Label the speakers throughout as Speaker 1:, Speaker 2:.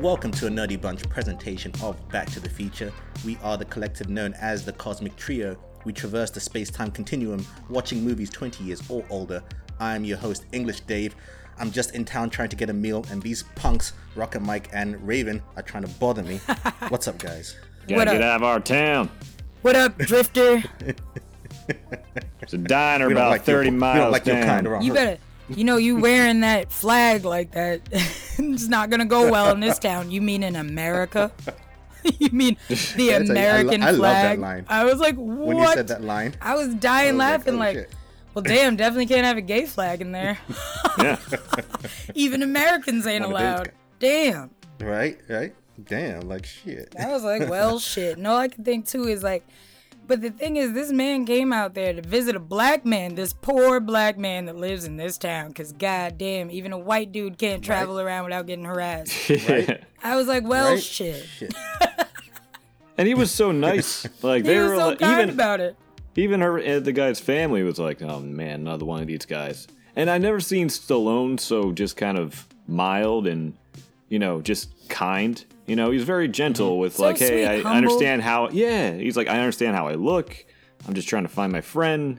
Speaker 1: Welcome to a Nerdy Bunch presentation of Back to the Future. We are the collective known as the Cosmic Trio. We traverse the space time continuum, watching movies 20 years or older. I am your host, English Dave. I'm just in town trying to get a meal, and these punks, Rocket Mike and Raven, are trying to bother me. What's up, guys?
Speaker 2: Gotta
Speaker 3: What
Speaker 2: get
Speaker 3: up?
Speaker 2: out of our town.
Speaker 3: What up, Drifter?
Speaker 2: It's a diner about
Speaker 1: like your-
Speaker 2: 30
Speaker 1: we
Speaker 2: miles
Speaker 1: don't like
Speaker 2: down.
Speaker 1: your kind around
Speaker 3: You better, you know, you wearing that flag like that. it's not gonna go well in this town. You mean in America? you mean the
Speaker 1: That's a- I lo-
Speaker 3: American
Speaker 1: I love that
Speaker 3: flag?
Speaker 1: line.
Speaker 3: I was like, what?
Speaker 1: When you said that line,
Speaker 3: I was dying
Speaker 1: I was like,
Speaker 3: laughing,
Speaker 1: oh,
Speaker 3: like, well, damn, definitely can't have a gay flag in there.
Speaker 2: Yeah.
Speaker 3: Even Americans ain't
Speaker 1: One
Speaker 3: allowed. Damn.
Speaker 1: right? Right? Damn, like shit.
Speaker 3: I was like, well, shit. And all I can think too is like, but the thing is, this man came out there to visit a black man, this poor black man that lives in this town. Cause goddamn, even a white dude can't travel around without getting harassed. I was like, well,
Speaker 1: Right?
Speaker 3: shit.
Speaker 1: Shit.
Speaker 2: and he was so nice. Like
Speaker 3: He
Speaker 2: they
Speaker 3: was
Speaker 2: were
Speaker 3: so
Speaker 2: like,
Speaker 3: kind
Speaker 2: even
Speaker 3: about it.
Speaker 2: even her uh, the guy's family was like, "Oh man, another one of these guys." And I never seen Stallone so just kind of mild and you know, just kind. You know, he's very gentle with
Speaker 3: So
Speaker 2: like, "Hey,
Speaker 3: sweet,
Speaker 2: I understand how Yeah, he's like, "I understand how I look. I'm just trying to find my friend."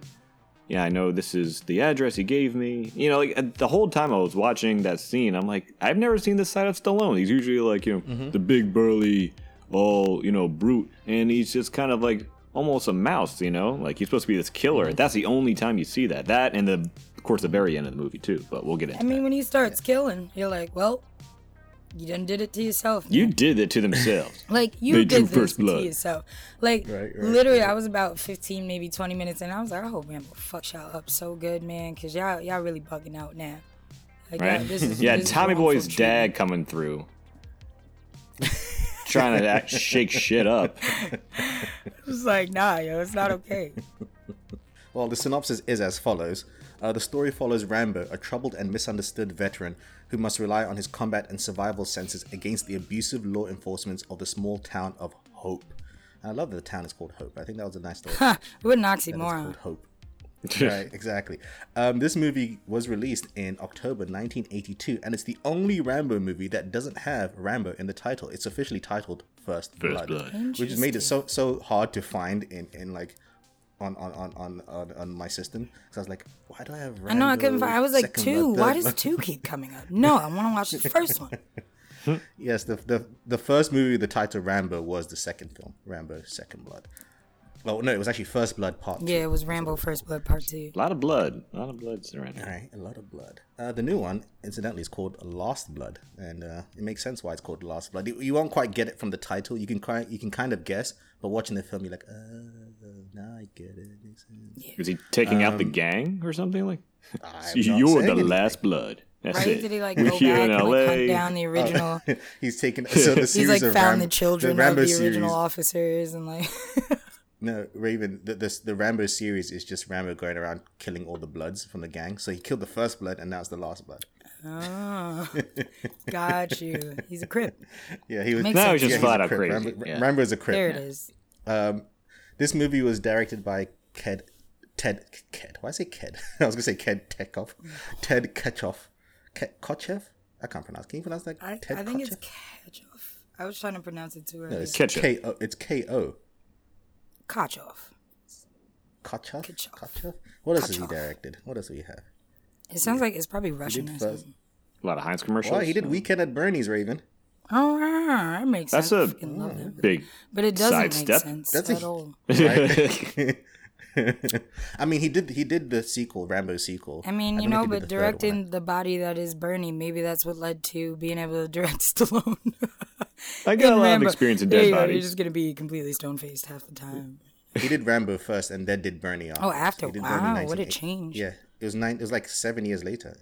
Speaker 2: Yeah, I know this is the address he gave me. You know, like the whole time I was watching that scene, I'm like, I've never seen this side of Stallone. He's usually like, you know, mm-hmm. the big burly, all you know, brute, and he's just kind of like almost a mouse. You know, like he's supposed to be this killer. Mm-hmm. That's the only time you see that. That and the, of course, the very end of the movie too. But we'll get into
Speaker 3: I mean,
Speaker 2: that.
Speaker 3: when he starts killing, you're like, well, you done did it to yourself.
Speaker 2: You did it to themselves.
Speaker 3: Like you
Speaker 2: They drew
Speaker 3: did this
Speaker 2: first blood.
Speaker 3: to yourself. Like
Speaker 1: Right, right,
Speaker 3: literally, I was about fifteen, maybe twenty minutes, and I was like, I hope Rambo fucks y'all up so good, man, because y'all y'all really bugging out now. Like,
Speaker 2: right?
Speaker 3: y'all- this is,
Speaker 2: yeah,
Speaker 3: this
Speaker 2: Tommy
Speaker 3: wrongful
Speaker 2: Boy's
Speaker 3: treatment.
Speaker 2: dad coming through, trying to act, shake shit up.
Speaker 3: It's like, nah, yo, it's not okay.
Speaker 1: Well, the synopsis is as follows. Uh, the story follows Rambo, a troubled and misunderstood veteran who must rely on his combat and survival senses against the abusive law enforcement of the small town of Hope. And I love that the town is called Hope. I think that was a nice story.
Speaker 3: Huh, what an
Speaker 1: It's
Speaker 3: oxymoron.
Speaker 1: called Hope. right, exactly. Um, this movie was released in October 1982, and it's the only Rambo movie that doesn't have Rambo in the title. It's officially titled First, Blood,
Speaker 2: Blood.
Speaker 1: which has made it so so hard to find in, in like on on on on, on, on my system. So I was like, why do I have? Rambo,
Speaker 3: I know I couldn't find. I was like,
Speaker 1: Second
Speaker 3: two. Why does two keep coming up? No, I want to watch the first one.
Speaker 1: Yes, the, the the first movie, the title Rambo was the second film, Rambo Second Blood. Oh no, it was actually First Blood Part. Two.
Speaker 3: Yeah, it was Rambo First Blood Part Two.
Speaker 2: A lot of blood. A lot of blood surrounding.
Speaker 1: All right, a lot of blood. Uh, the new one, incidentally, is called Lost Blood, and uh, it makes sense why it's called Lost Blood. You, you won't quite get it from the title. You can quite, you can kind of guess, but watching the film, you're like, oh, now I get it. It makes sense.
Speaker 2: Is he taking out the gang or something like?
Speaker 1: I'm not
Speaker 2: You're the
Speaker 1: anything.
Speaker 2: last blood. That's
Speaker 3: Right?
Speaker 2: it.
Speaker 3: Did he like
Speaker 2: We're
Speaker 3: go
Speaker 2: here
Speaker 3: back
Speaker 2: in
Speaker 3: and like
Speaker 2: LA.
Speaker 3: hunt down the original?
Speaker 1: He's taken so the series
Speaker 3: He's like
Speaker 1: of
Speaker 3: found
Speaker 1: Ram-
Speaker 3: the children
Speaker 1: the
Speaker 3: of
Speaker 1: Rambo
Speaker 3: the original
Speaker 1: series.
Speaker 3: officers and like.
Speaker 1: No, Raven. The, this the Rambo series is just Rambo going around killing all the bloods from the gang. So he killed the first blood, and now it's the last blood.
Speaker 3: oh, got you. He's a crip.
Speaker 1: Yeah, he was.
Speaker 3: Makes
Speaker 2: No,
Speaker 3: sense.
Speaker 2: he's just
Speaker 1: yeah,
Speaker 2: flat
Speaker 1: a
Speaker 2: out
Speaker 1: crip.
Speaker 2: crazy.
Speaker 1: Rambo,
Speaker 2: yeah.
Speaker 1: Rambo's a crip.
Speaker 3: There it is.
Speaker 1: Um, this movie was directed by Ked, Ted, Ked. Why say Ked? I was gonna say Ked Tekov, Ted Ketchoff, Ke- Kochev. I can't pronounce. Can you pronounce that?
Speaker 3: I,
Speaker 1: Ted
Speaker 3: I think it's
Speaker 1: Kochev?
Speaker 3: Kachoff. I was trying to pronounce it too
Speaker 1: No,
Speaker 3: early.
Speaker 1: it's
Speaker 2: Ketchup.
Speaker 1: K O. It's K O.
Speaker 3: Kachoff.
Speaker 1: Kochev.
Speaker 3: Ketchup.
Speaker 1: Kochev. What else has he directed? What else do we have?
Speaker 3: It sounds like it's probably Russian or something.
Speaker 2: A lot of Heinz commercials.
Speaker 1: Well, he did Weekend at Bernie's, Raven.
Speaker 3: Oh, that makes
Speaker 2: That's
Speaker 3: sense. That's a love him.
Speaker 2: big.
Speaker 3: But it doesn't make
Speaker 2: sidestep.
Speaker 3: sense
Speaker 1: That's a-
Speaker 3: at all.
Speaker 1: Right? I mean, he did. He did the sequel, Rambo sequel.
Speaker 3: I mean, you
Speaker 1: don't
Speaker 3: know,
Speaker 1: think he did
Speaker 3: but
Speaker 1: the
Speaker 3: directing the body that is Bernie, maybe that's what led to being able to direct Stallone.
Speaker 2: I got a lot
Speaker 3: Rambo.
Speaker 2: of experience in
Speaker 3: There
Speaker 2: dead
Speaker 3: you go, You're just gonna be completely stone faced half the time.
Speaker 1: He did Rambo first, and then did Bernie. Afterwards.
Speaker 3: Oh, after-
Speaker 1: He did
Speaker 3: wow,
Speaker 1: Bernie
Speaker 3: what a
Speaker 1: 1980.
Speaker 3: change.
Speaker 1: Yeah, it was nine. It was like seven years later.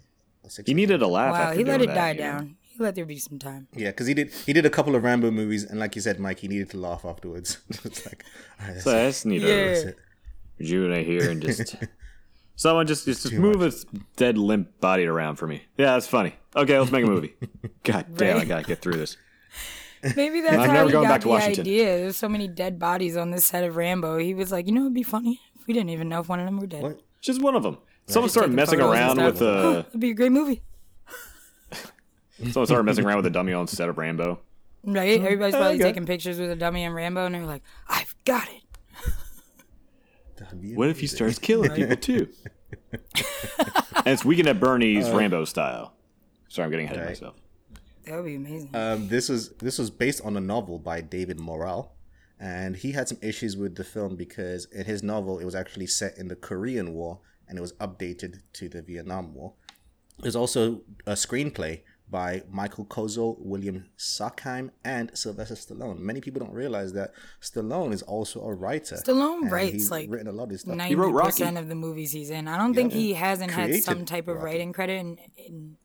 Speaker 2: He needed a laugh.
Speaker 3: Wow,
Speaker 2: after
Speaker 3: he let it
Speaker 2: that,
Speaker 3: die
Speaker 2: you
Speaker 3: down. He let there be some time.
Speaker 1: Yeah, because he did he did a couple of Rambo movies, and like you said, Mike, he needed to laugh afterwards. it's like, all right, that's
Speaker 2: So
Speaker 1: it.
Speaker 2: I just need
Speaker 3: Yeah.
Speaker 2: to rejuvenate here and just someone just just, just move his dead limp body around for me. Yeah, that's funny. Okay, let's make a movie. God damn, I gotta get through this.
Speaker 3: Maybe that's
Speaker 2: I'm
Speaker 3: how
Speaker 2: never
Speaker 3: he
Speaker 2: going
Speaker 3: got
Speaker 2: back to
Speaker 3: the
Speaker 2: Washington.
Speaker 3: idea. There's so many dead bodies on this set of Rambo. He was like, you know, it'd be funny if we didn't even know if one of them were dead.
Speaker 1: What?
Speaker 2: Just one of them. Someone started messing around
Speaker 3: stuff.
Speaker 2: with
Speaker 3: Oh,
Speaker 2: uh,
Speaker 3: it'd be a great movie.
Speaker 2: someone started messing around with a dummy on set of Rambo.
Speaker 3: Right? Everybody's probably
Speaker 2: okay.
Speaker 3: taking pictures with a dummy and Rambo, and they're like, "I've got it."
Speaker 2: What if he starts killing people too? and it's Weekend at Bernie's Rambo style. Sorry, I'm getting ahead of myself.
Speaker 3: That would be amazing.
Speaker 1: Um, this was this was based on a novel by David Morrell, and he had some issues with the film because in his novel it was actually set in the Korean War and it was updated to the Vietnam War. There's also a screenplay by Michael Kozoll, William Sackheim, and Sylvester Stallone. Many people don't realize that Stallone is also a writer.
Speaker 3: Stallone writes,
Speaker 1: he's
Speaker 3: like,
Speaker 1: written a lot of his stuff.
Speaker 3: Ninety
Speaker 2: wrote Rocky.
Speaker 3: percent of the movies he's in. I don't think he hasn't had some type of
Speaker 1: Rocky.
Speaker 3: writing credit in, in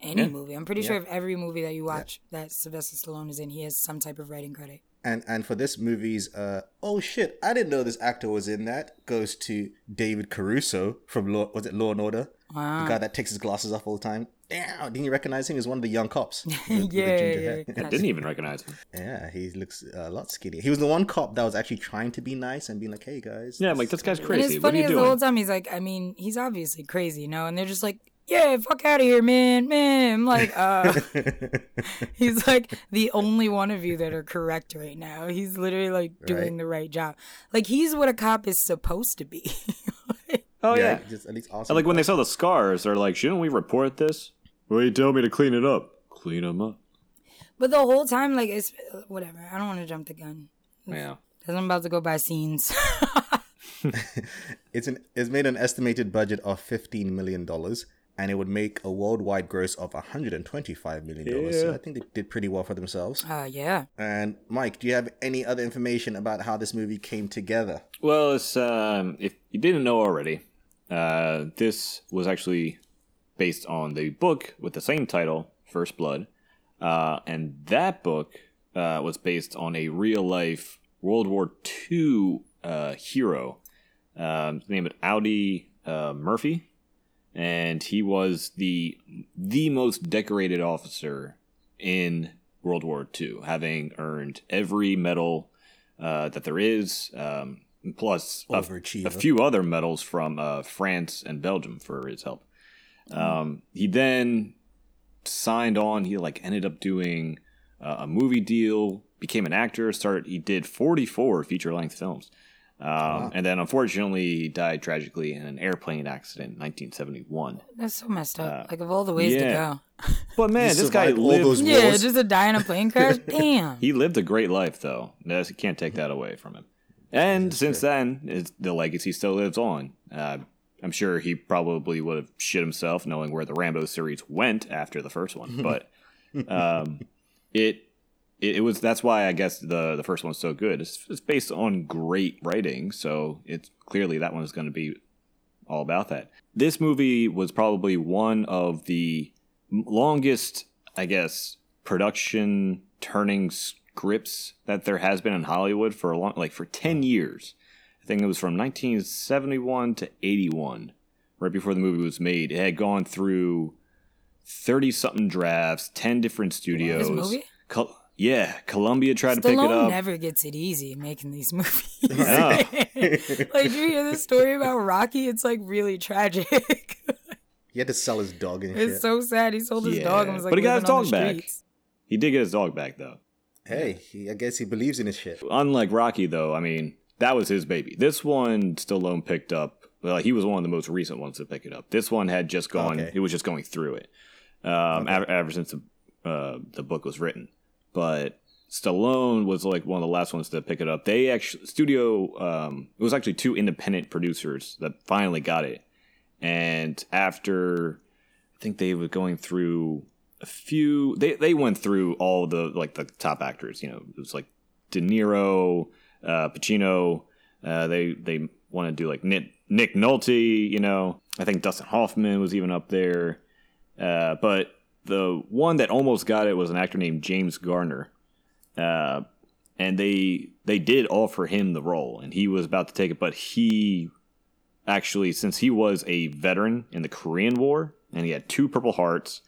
Speaker 3: any
Speaker 2: Yeah.
Speaker 3: movie. I'm pretty sure if every movie that you watch that Sylvester Stallone is in, he has some type of writing credit.
Speaker 1: and and for this movie's uh oh shit i didn't know this actor was in that goes to david caruso from law was it law and order
Speaker 3: Wow.
Speaker 1: the guy that takes his glasses off all the time Damn, didn't you recognize him as one of the young cops with- with the
Speaker 3: yeah,
Speaker 1: ginger
Speaker 3: yeah, yeah.
Speaker 2: I didn't even recognize him.
Speaker 1: yeah he looks a lot skinnier. he was the one cop that was actually trying to be nice and being like hey guys
Speaker 2: Yeah, I'm like, this guy's
Speaker 3: And
Speaker 2: crazy.
Speaker 3: it's
Speaker 2: What are
Speaker 3: funny
Speaker 2: you
Speaker 3: as the
Speaker 2: doing?
Speaker 3: whole time he's like, I mean, he's obviously crazy, you know, and they're just like, yeah, fuck out of here, man, man. I'm like, uh, he's like the only one of you that are correct right now. He's literally like doing
Speaker 1: Right.
Speaker 3: the right job. Like he's what a cop is supposed to be.
Speaker 2: oh yeah.
Speaker 1: just at least
Speaker 2: I
Speaker 1: awesome
Speaker 2: like when they saw the scars, they're like, shouldn't we report this? Well, you tell me to clean it up. Clean them up.
Speaker 3: but the whole time, like, it's whatever. I don't want to jump the gun.
Speaker 2: Yeah.
Speaker 3: Cause I'm about to go by scenes.
Speaker 1: it's an it's made an estimated budget of 15 million dollars and it would make a worldwide gross of 125 million dollars so i think they did pretty well for themselves
Speaker 3: uh, yeah.
Speaker 1: And Mike, do you have any other information about how this movie came together?
Speaker 2: Well, it's um, if you didn't know already, uh, this was actually based on the book with the same title, First Blood, uh, and that book uh, was based on a real life World War II uh, hero. Um, his name is Audie uh, Murphy, and he was the the most decorated officer in World War II, having earned every medal uh, that there is, um, plus a, a few other medals from uh, France and Belgium for his help. Um, he then signed on. He like ended up doing uh, a movie deal, became an actor. Started. He did forty four feature length films. Um, And then, unfortunately, he died tragically in an airplane accident in 1971.
Speaker 3: That's so messed up. like of all the ways
Speaker 2: yeah.
Speaker 3: to go.
Speaker 2: But man, this guy
Speaker 1: survived all
Speaker 2: lived.
Speaker 1: those
Speaker 3: Yeah,
Speaker 1: wars.
Speaker 3: just to die in a plane crash. Damn.
Speaker 2: He lived a great life, though. You can't take that away from him. And since then, it's, the legacy still lives on. Uh, I'm sure he probably would have shit himself knowing where the Rambo series went after the first one. But um, it, it it was that's why I guess the the first one's so good. It's, it's based on great writing, so it's clearly that one is going to be all about that. This movie was probably one of the longest, I guess, production turning scripts that there has been in Hollywood for a long, like for 10 years. I think it was from 1971 to 81, right before the movie was made. It had gone through 30 something drafts, 10 different studios.
Speaker 3: This movie?
Speaker 2: Col- yeah, Columbia tried to pick it
Speaker 3: Stallone
Speaker 2: up.
Speaker 3: never gets it easy making these movies.
Speaker 2: Yeah.
Speaker 3: like, do you hear the story about Rocky? It's like really tragic.
Speaker 1: He had to sell his dog and
Speaker 3: it's
Speaker 1: shit.
Speaker 3: so sad. He sold his dog and
Speaker 2: Yeah.
Speaker 3: was like,
Speaker 2: But he got his dog back.
Speaker 3: streets.
Speaker 2: He did get his dog back, though.
Speaker 1: hey, he, I guess he believes in his shit.
Speaker 2: unlike Rocky, though, I mean, that was his baby. This one, Stallone picked up. Well, he was one of the most recent ones to pick it up. This one had just gone.
Speaker 1: Okay.
Speaker 2: It was just going through it um, ever, ever since the, uh, the book was written. But Stallone was like one of the last ones to pick it up. They actually studio. Um, it was actually two independent producers that finally got it. And after, I think they were going through a few. They they went through all the like the top actors. You know, it was like De Niro, uh, Pacino. Uh, they they want to do like Nick, Nick Nolte. You know, I think Dustin Hoffman was even up there. Uh, but the one that almost got it was an actor named James Garner. Uh, and they they did offer him the role, and he was about to take it, but he actually, since he was a veteran in the Korean War and he had two Purple Hearts,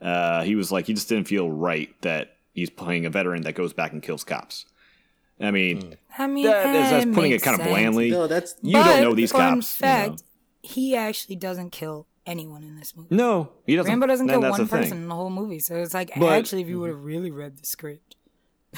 Speaker 2: uh, he was like he just didn't feel right that he's playing a veteran that goes back and kills cops. I mean,
Speaker 3: I mean,
Speaker 2: that is, that's putting it
Speaker 3: makes
Speaker 2: kind of
Speaker 3: sense.
Speaker 2: blandly.
Speaker 1: No, that's
Speaker 2: you
Speaker 3: But
Speaker 2: don't know these
Speaker 3: fun
Speaker 2: cops. you know.
Speaker 3: Fact, he actually doesn't kill anyone in this movie.
Speaker 2: No, he doesn't.
Speaker 3: Rambo doesn't kill one
Speaker 2: the thing.
Speaker 3: person in the whole movie, so it's like
Speaker 2: But-
Speaker 3: actually, if you would have really read the script,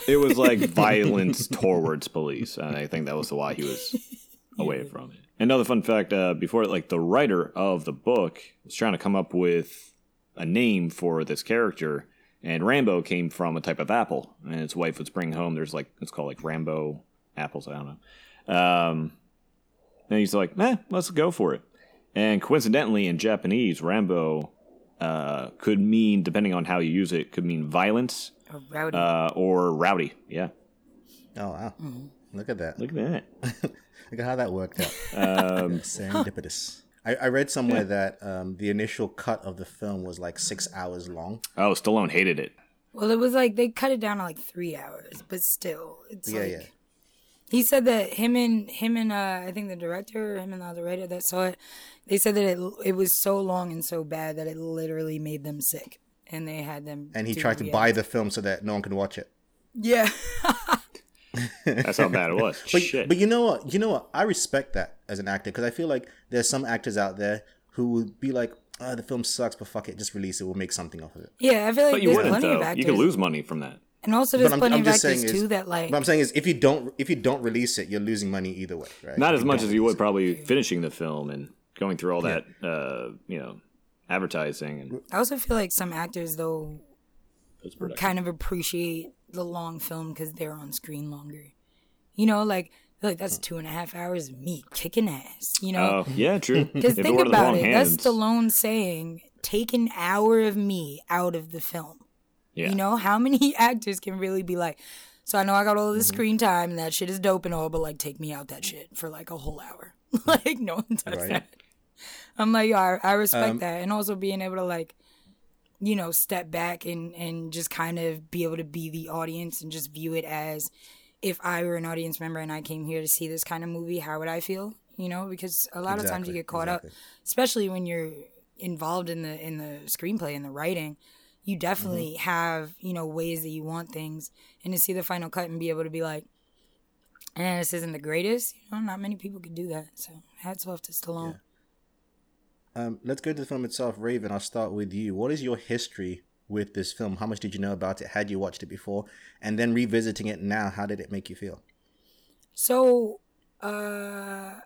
Speaker 2: It was like violence towards police, and I think that was why he was away from it. Another fun fact: uh, before, like the writer of the book was trying to come up with a name for this character, and Rambo came from a type of apple, and his wife would bring home. There's like it's called like Rambo apples. I don't know. Um, and he's like, "Eh, let's go for it." And coincidentally, in Japanese, Rambo uh, could mean, depending on how you use it, could mean violence
Speaker 3: Or rowdy.
Speaker 2: uh, or rowdy. Yeah,
Speaker 1: Oh wow! Look at that!
Speaker 2: look at that.
Speaker 1: Look at how that worked out.
Speaker 2: Um,
Speaker 1: Serendipitous. I, I read somewhere that um, the initial cut of the film was like six hours long.
Speaker 2: oh, Stallone hated it.
Speaker 3: well, it was like they cut it down to like three hours, but still, it's
Speaker 1: Yeah,
Speaker 3: like
Speaker 1: yeah.
Speaker 3: he said that him and him and uh, I think the director, him and the other writer that saw it, they said that it it was so long and so bad that it literally made them sick, and they had them.
Speaker 1: And he tried to
Speaker 3: react.
Speaker 1: buy the film so that no one can watch it.
Speaker 3: Yeah.
Speaker 2: That's how bad it was.
Speaker 1: But,
Speaker 2: Shit.
Speaker 1: but you know what? You know what? I respect that as an actor because I feel like there's some actors out there who would be like, oh, the film sucks, but fuck it, just release it. We'll make something off of it.
Speaker 3: yeah, I feel like
Speaker 2: But you
Speaker 3: there's
Speaker 2: wouldn't
Speaker 3: plenty of actors,
Speaker 2: You could lose money from that.
Speaker 3: and also there's
Speaker 1: But I'm,
Speaker 3: plenty
Speaker 1: I'm
Speaker 3: of actors
Speaker 1: is,
Speaker 3: too that like
Speaker 1: But I'm saying is, if you don't, if you don't release it, you're losing money either way, right?
Speaker 2: Not
Speaker 1: If
Speaker 2: as
Speaker 1: you
Speaker 2: much as you
Speaker 1: release
Speaker 2: would probably finishing the film and going through all that, uh, you know, advertising and
Speaker 3: I also feel like some actors though kind of appreciate the long film because they're on screen longer. You know, like like that's two and a half hours of me kicking ass. You know,
Speaker 2: Oh, yeah, true.
Speaker 3: because think
Speaker 2: the
Speaker 3: about it.
Speaker 2: hands,
Speaker 3: That's Stallone saying, "Take an hour of me out of the film."
Speaker 2: Yeah.
Speaker 3: You know, how many actors can really be like? So I know I got all this
Speaker 2: Mm-hmm.
Speaker 3: screen time and that shit is dope and all, but like, take me out that shit for like a whole hour. like, no one does
Speaker 1: Right.
Speaker 3: that. I'm like, yo, I, I respect
Speaker 1: Um,
Speaker 3: that, and also being able to like, you know, step back and and just kind of be able to be the audience and just view it as if I were an audience member and I came here to see this kind of movie, how would I feel? You know, because a lot of times you get caught
Speaker 1: exactly.
Speaker 3: up, especially when you're involved in the in the screenplay and the writing. You definitely
Speaker 1: Mm-hmm.
Speaker 3: have you know ways that you want things, and to see the final cut and be able to be like, "Eh, this isn't the greatest." You know, not many people could do that. So hats off to Stallone.
Speaker 1: Um, let's go to the film itself, Raven. I'll start with you. What is your history with this film? How much did you know about it? Had you watched it before? And then revisiting it now, how did it make you feel?
Speaker 3: So, uh,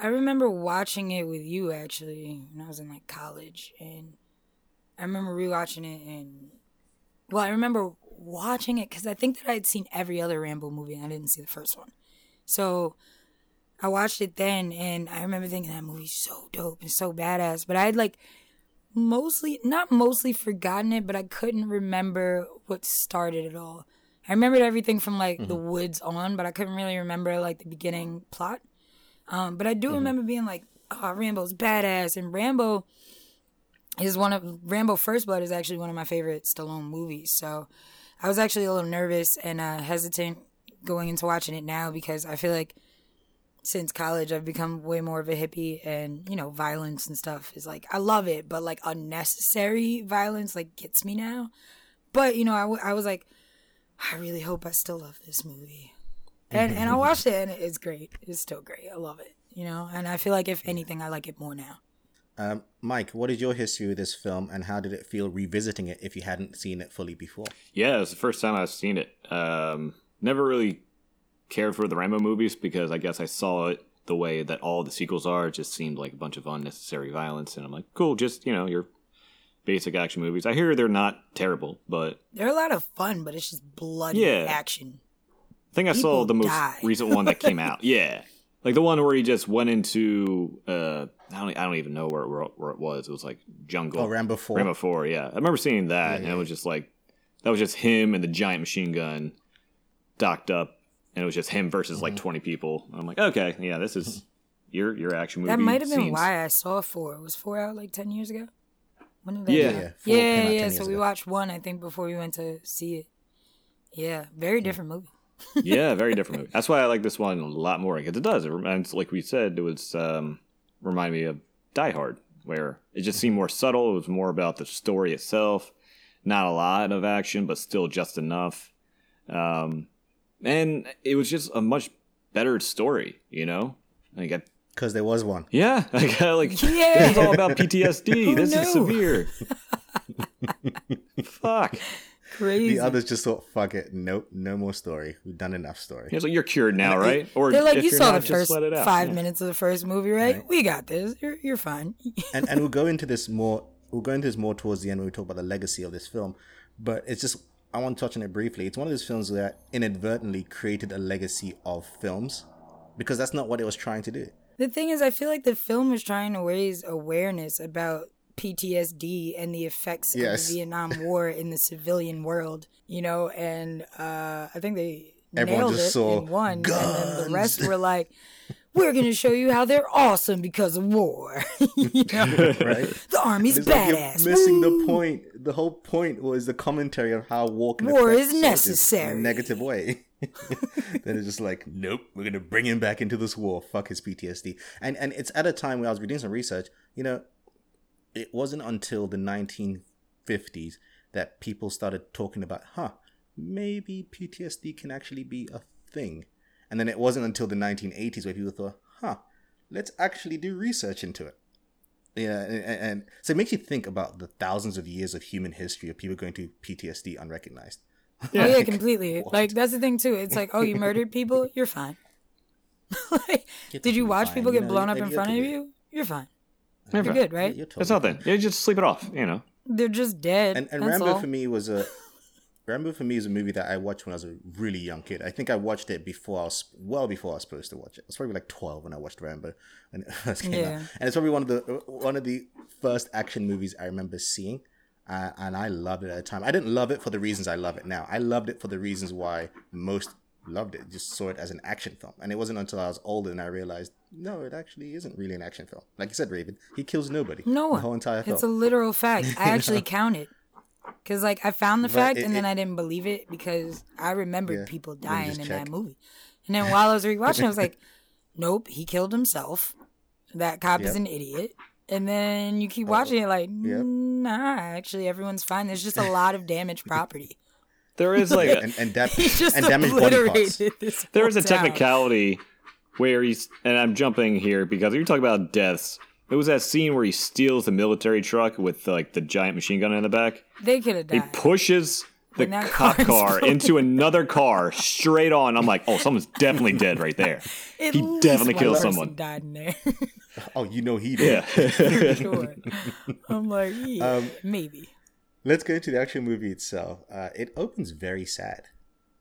Speaker 3: I remember watching it with you actually when I was in like college, and I remember rewatching it. And well, I remember watching it because I think that I had seen every other Rambo movie and I didn't see the first one. So I watched it then, and I remember thinking that movie's so dope and so badass. But I had like mostly, not mostly forgotten it, but I couldn't remember what started it all. I remembered everything from like the woods on, but I couldn't really remember like the beginning plot. Um, but I do remember being like, "Oh, Rambo's badass," and Rambo is one of Rambo First Blood is actually one of my favorite Stallone movies. So I was actually a little nervous and uh, hesitant going into watching it now because I feel like since college I've become way more of a hippie and you know violence and stuff is like I love it, but like unnecessary violence like gets me now. But you know I, w- I was like I really hope I still love this movie. And and I watched it and it's great. It's still great. I love it. You know, and I feel like if anything I like it more now.
Speaker 1: Um, Mike, what is your history with this film, and how did it feel revisiting it if you hadn't seen it fully before?
Speaker 2: Yeah, it's the first time I've seen it. Um, never really cared for the Rambo movies because I guess I saw it the way that all the sequels are. It just seemed like a bunch of unnecessary violence, and I'm like, cool, just you know your basic action movies. I hear they're not terrible, but
Speaker 3: They're a lot of fun, but it's just bloody
Speaker 2: Yeah.
Speaker 3: action.
Speaker 2: I think I saw
Speaker 3: People
Speaker 2: the most
Speaker 3: die.
Speaker 2: recent one that came out. Yeah, like the one where he just went into uh, I don't I don't even know where where, where it was. It was like jungle.
Speaker 1: Oh, Rambo 4.
Speaker 2: Rambo Four. Yeah, I remember seeing that, and it was just like that was just him and the giant machine gun docked up, and it was just him versus
Speaker 1: Mm-hmm.
Speaker 2: like twenty people. And I'm like, okay, yeah, this is your your action movie.
Speaker 3: That might have been
Speaker 2: scenes.
Speaker 3: why I saw four. It Was four out like ten years ago? When did that
Speaker 2: Yeah.
Speaker 3: out?
Speaker 1: Yeah,
Speaker 3: yeah, yeah.
Speaker 1: years
Speaker 3: So we watched one, I think, before we went to see it. Yeah, very different movie.
Speaker 2: yeah, very different movie. That's why I like this one a lot more because it does. It reminds, like we said, it was um, remind me of Die Hard, where it just seemed more subtle. It was more about the story itself, not a lot of action, but still just enough. Um, and it was just a much better story, you know. Like, I,
Speaker 1: Because there was one.
Speaker 2: yeah, like, I, like
Speaker 3: Yeah.
Speaker 2: this is all about PTSD.
Speaker 3: Who
Speaker 2: this is severe. Fuck.
Speaker 3: crazy.
Speaker 1: The others just thought, fuck it, nope, no more story. We've done enough story.
Speaker 2: He's like, you're cured now, right? Or
Speaker 3: They're like, you saw
Speaker 2: not,
Speaker 3: the first
Speaker 2: let it out.
Speaker 3: five
Speaker 2: Yeah.
Speaker 3: minutes of the first movie, right?
Speaker 1: Right.
Speaker 3: We got this. You're you're fine.
Speaker 1: and and we'll go into this more. We'll go into this more towards the end when we talk about the legacy of this film. But it's just I want to touch on it briefly. It's one of those films that inadvertently created a legacy of films because that's not what it was trying to do.
Speaker 3: The thing is, I feel like the film was trying to raise awareness about PTSD and the effects
Speaker 1: Yes.
Speaker 3: of the Vietnam War in the civilian world. You know, and uh, I think they
Speaker 1: Everyone
Speaker 3: nailed
Speaker 1: just
Speaker 3: it
Speaker 1: saw
Speaker 3: in one, and then the rest were like, "We're going to show you how they're awesome because of war."
Speaker 1: Right?
Speaker 3: the army's
Speaker 1: It's like you're missing
Speaker 3: Woo!
Speaker 1: the point. The whole point was the commentary on how war can
Speaker 3: War is
Speaker 1: necessary in a negative way. then it's just like, nope, we're gonna bring him back into this war. Fuck his PTSD. And and it's at a time where I was doing some research. You know, it wasn't until the 1950s that people started talking about, huh, maybe PTSD can actually be a thing. And then it wasn't until the 1980s where people thought, huh, let's actually do research into it. Yeah, and, and- and so it makes you think about the thousands of years of human history of people going to PTSD unrecognized.
Speaker 3: Oh yeah, completely. Like that's the thing too. It's like, oh, you murdered people, you're fine. like,
Speaker 1: You're
Speaker 3: did you watch
Speaker 1: fine,
Speaker 3: people
Speaker 1: you
Speaker 3: get
Speaker 1: know,
Speaker 3: blown up in front of
Speaker 1: totally-
Speaker 3: you? You're fine.
Speaker 2: You're
Speaker 3: You're good, right?
Speaker 1: You're
Speaker 2: It's nothing. You just sleep it off, you know.
Speaker 3: They're just dead.
Speaker 1: and, and Rambo
Speaker 3: all.
Speaker 1: for me was a Rambo for me is a movie that I watched when I was a really young kid. I think I watched it before I was well before I was supposed to watch it. I was probably like twelve when I watched Rambo when it first came
Speaker 3: Yeah.
Speaker 1: out, and it's probably one of the one of the first action movies I remember seeing, uh, and I loved it at the time. I didn't love it for the reasons I love it now. I loved it for the reasons why most loved it. Just saw it as an action film, and it wasn't until I was older and I realized no, it actually isn't really an action film. Like you said, Raven, he kills nobody.
Speaker 3: no one.
Speaker 1: the whole entire film.
Speaker 3: It's a literal fact. I actually counted. Cause like I found the
Speaker 1: But
Speaker 3: fact
Speaker 1: it-
Speaker 3: and then
Speaker 1: it-
Speaker 3: I didn't believe it because I remembered
Speaker 1: Yeah.
Speaker 3: people dying in
Speaker 1: check.
Speaker 3: that movie. And then while I was rewatching, I was like, "Nope, he killed himself. That cop is an idiot." And then you keep watching it like,
Speaker 1: Yep.
Speaker 3: "Nah, actually, everyone's fine. There's just a lot of damaged property."
Speaker 2: There is like
Speaker 1: and and, da-
Speaker 3: He just
Speaker 1: and damaged body parts.
Speaker 3: obliterated this.
Speaker 2: there is a
Speaker 3: whole town.
Speaker 2: technicality where he's and I'm jumping here because you're talking about deaths. It was that scene where he steals the military truck with like the giant machine gun in the back.
Speaker 3: They could have died.
Speaker 2: He pushes the cop
Speaker 3: car
Speaker 2: car into another car straight on. I'm like, oh, someone's definitely dead right there.
Speaker 3: At
Speaker 2: he
Speaker 3: least
Speaker 2: definitely
Speaker 3: one
Speaker 2: killed someone.
Speaker 3: Died in there.
Speaker 1: Oh, you know he did.
Speaker 2: Yeah.
Speaker 3: For sure. I'm like, yeah,
Speaker 1: Um,
Speaker 3: maybe.
Speaker 1: Let's go into the actual movie itself. Uh, it opens very sad.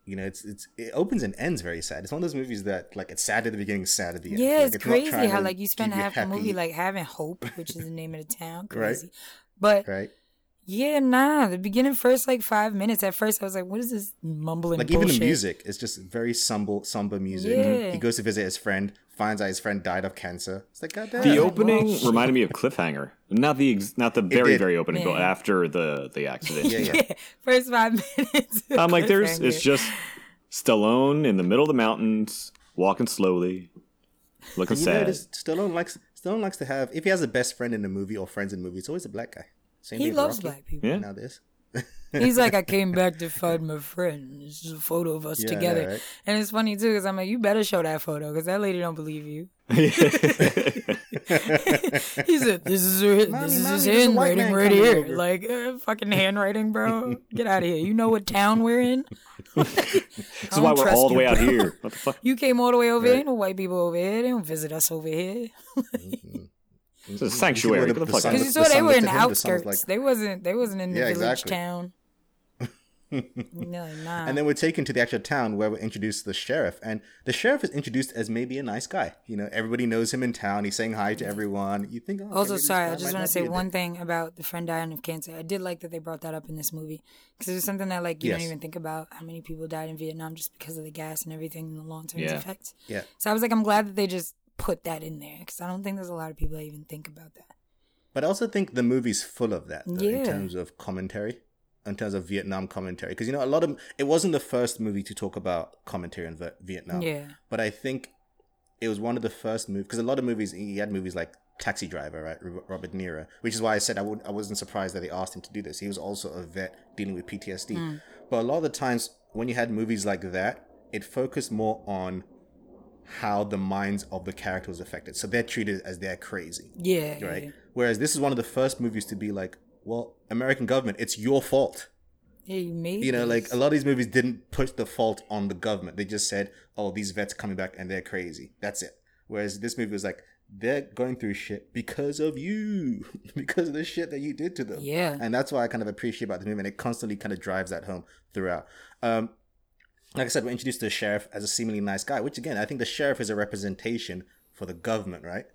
Speaker 1: You know, it's it's it opens and ends very sad. It's one of those movies that like it's sad at the beginning, sad at the end.
Speaker 3: Yeah,
Speaker 1: Like,
Speaker 3: it's
Speaker 1: not
Speaker 3: crazy how like you spend half the movie like having hope, which is the name of the town.
Speaker 1: Right.
Speaker 3: Crazy. But
Speaker 1: right.
Speaker 3: Yeah, nah. The beginning first like five minutes. At first, I was like, "What is this mumbling
Speaker 1: Like
Speaker 3: bullshit?"
Speaker 1: even the music is just very somber, somber music.
Speaker 3: Yeah.
Speaker 1: He goes to visit his friend, finds out his friend died of cancer. It's like goddamn.
Speaker 2: The opening
Speaker 3: Well,
Speaker 2: reminded me of Cliffhanger. Not the ex- not the very very opening, but after the the accident.
Speaker 1: Yeah, yeah.
Speaker 3: first five minutes.
Speaker 2: I'm like, there's it's just Stallone in the middle of the mountains, walking slowly, looking
Speaker 1: You
Speaker 2: sad.
Speaker 1: notice Stallone likes Stallone likes to have if he has a best friend in the movie or friends in the movie, it's always a black guy. Same
Speaker 3: he loves
Speaker 1: Rocky.
Speaker 3: black people.
Speaker 2: Yeah.
Speaker 1: Now this.
Speaker 3: He's like, I came back to find my friend. It's just a photo of us
Speaker 1: Yeah, I know,
Speaker 3: together.
Speaker 1: right?
Speaker 3: And it's funny too, because I'm like, you better show that photo, because that lady don't believe you. he said, "This is her,
Speaker 1: Mommy,
Speaker 3: this is
Speaker 1: mommy,
Speaker 3: his
Speaker 1: there's a white
Speaker 3: handwriting right here.
Speaker 1: over."
Speaker 3: Like uh, fucking handwriting, bro. Get out of here. You know what town we're in?
Speaker 2: this is why we're all the way out here. What the fuck?
Speaker 3: You came all the way over
Speaker 1: Right.
Speaker 3: here. Ain't no white people over here. They don't visit us over here. Mm-hmm.
Speaker 2: It's a sanctuary.
Speaker 1: the
Speaker 2: the.
Speaker 3: Because you
Speaker 1: the
Speaker 3: saw they were in the
Speaker 1: at him, the sun was
Speaker 3: outskirts.
Speaker 1: like-
Speaker 3: they wasn't. They wasn't in the
Speaker 1: Yeah,
Speaker 3: village
Speaker 1: exactly.
Speaker 3: town. no, nah.
Speaker 1: And then we're taken to the actual town where we're introduced to the sheriff. And the sheriff is introduced as maybe a nice guy. You know, everybody knows him in town. He's saying hi to everyone. You think, oh, okay,
Speaker 3: Also, sorry, I just want to say one
Speaker 1: dick.
Speaker 3: thing about the friend dying of cancer. I did like that they brought that up in this movie because it was something that like you don't even think about how many people died in Vietnam just because of the gas and everything and the long term
Speaker 2: Yeah.
Speaker 3: effects.
Speaker 1: Yeah.
Speaker 3: So I was like, I'm glad that they just put that in there because I don't think there's a lot of people that even think about that.
Speaker 1: But I also think the movie's full of that though,
Speaker 3: Yeah.
Speaker 1: in terms of commentary, in terms of Vietnam commentary. Because, you know, a lot of it wasn't the first movie to talk about commentary on Viet- Vietnam.
Speaker 3: Yeah.
Speaker 1: But I think it was one of the first movies, because a lot of movies, he had movies like Taxi Driver, right? Robert De Niro, which is why I said I, would, I wasn't surprised that they asked him to do this. He was also a vet dealing with PTSD.
Speaker 3: Mm.
Speaker 1: But a lot of the times when you had movies like that, it focused more on how the minds of the character was affected. So they're treated as they're crazy
Speaker 3: Yeah.
Speaker 1: right?
Speaker 3: yeah.
Speaker 1: Whereas this is one of the first movies to be like, well, American government, it's your fault.
Speaker 3: Yeah, you made
Speaker 1: You know, like a lot of these movies didn't put the fault on the government. They just said, "Oh, these vets are coming back and they're crazy." That's it. Whereas this movie was like, they're going through shit because of you, because of the shit that you did to them.
Speaker 3: Yeah.
Speaker 1: and that's why I kind of appreciate about the movie, and it constantly kind of drives that home throughout. Um, like I said, we're introduced to the sheriff as a seemingly nice guy, which again, I think the sheriff is a representation for the government, right?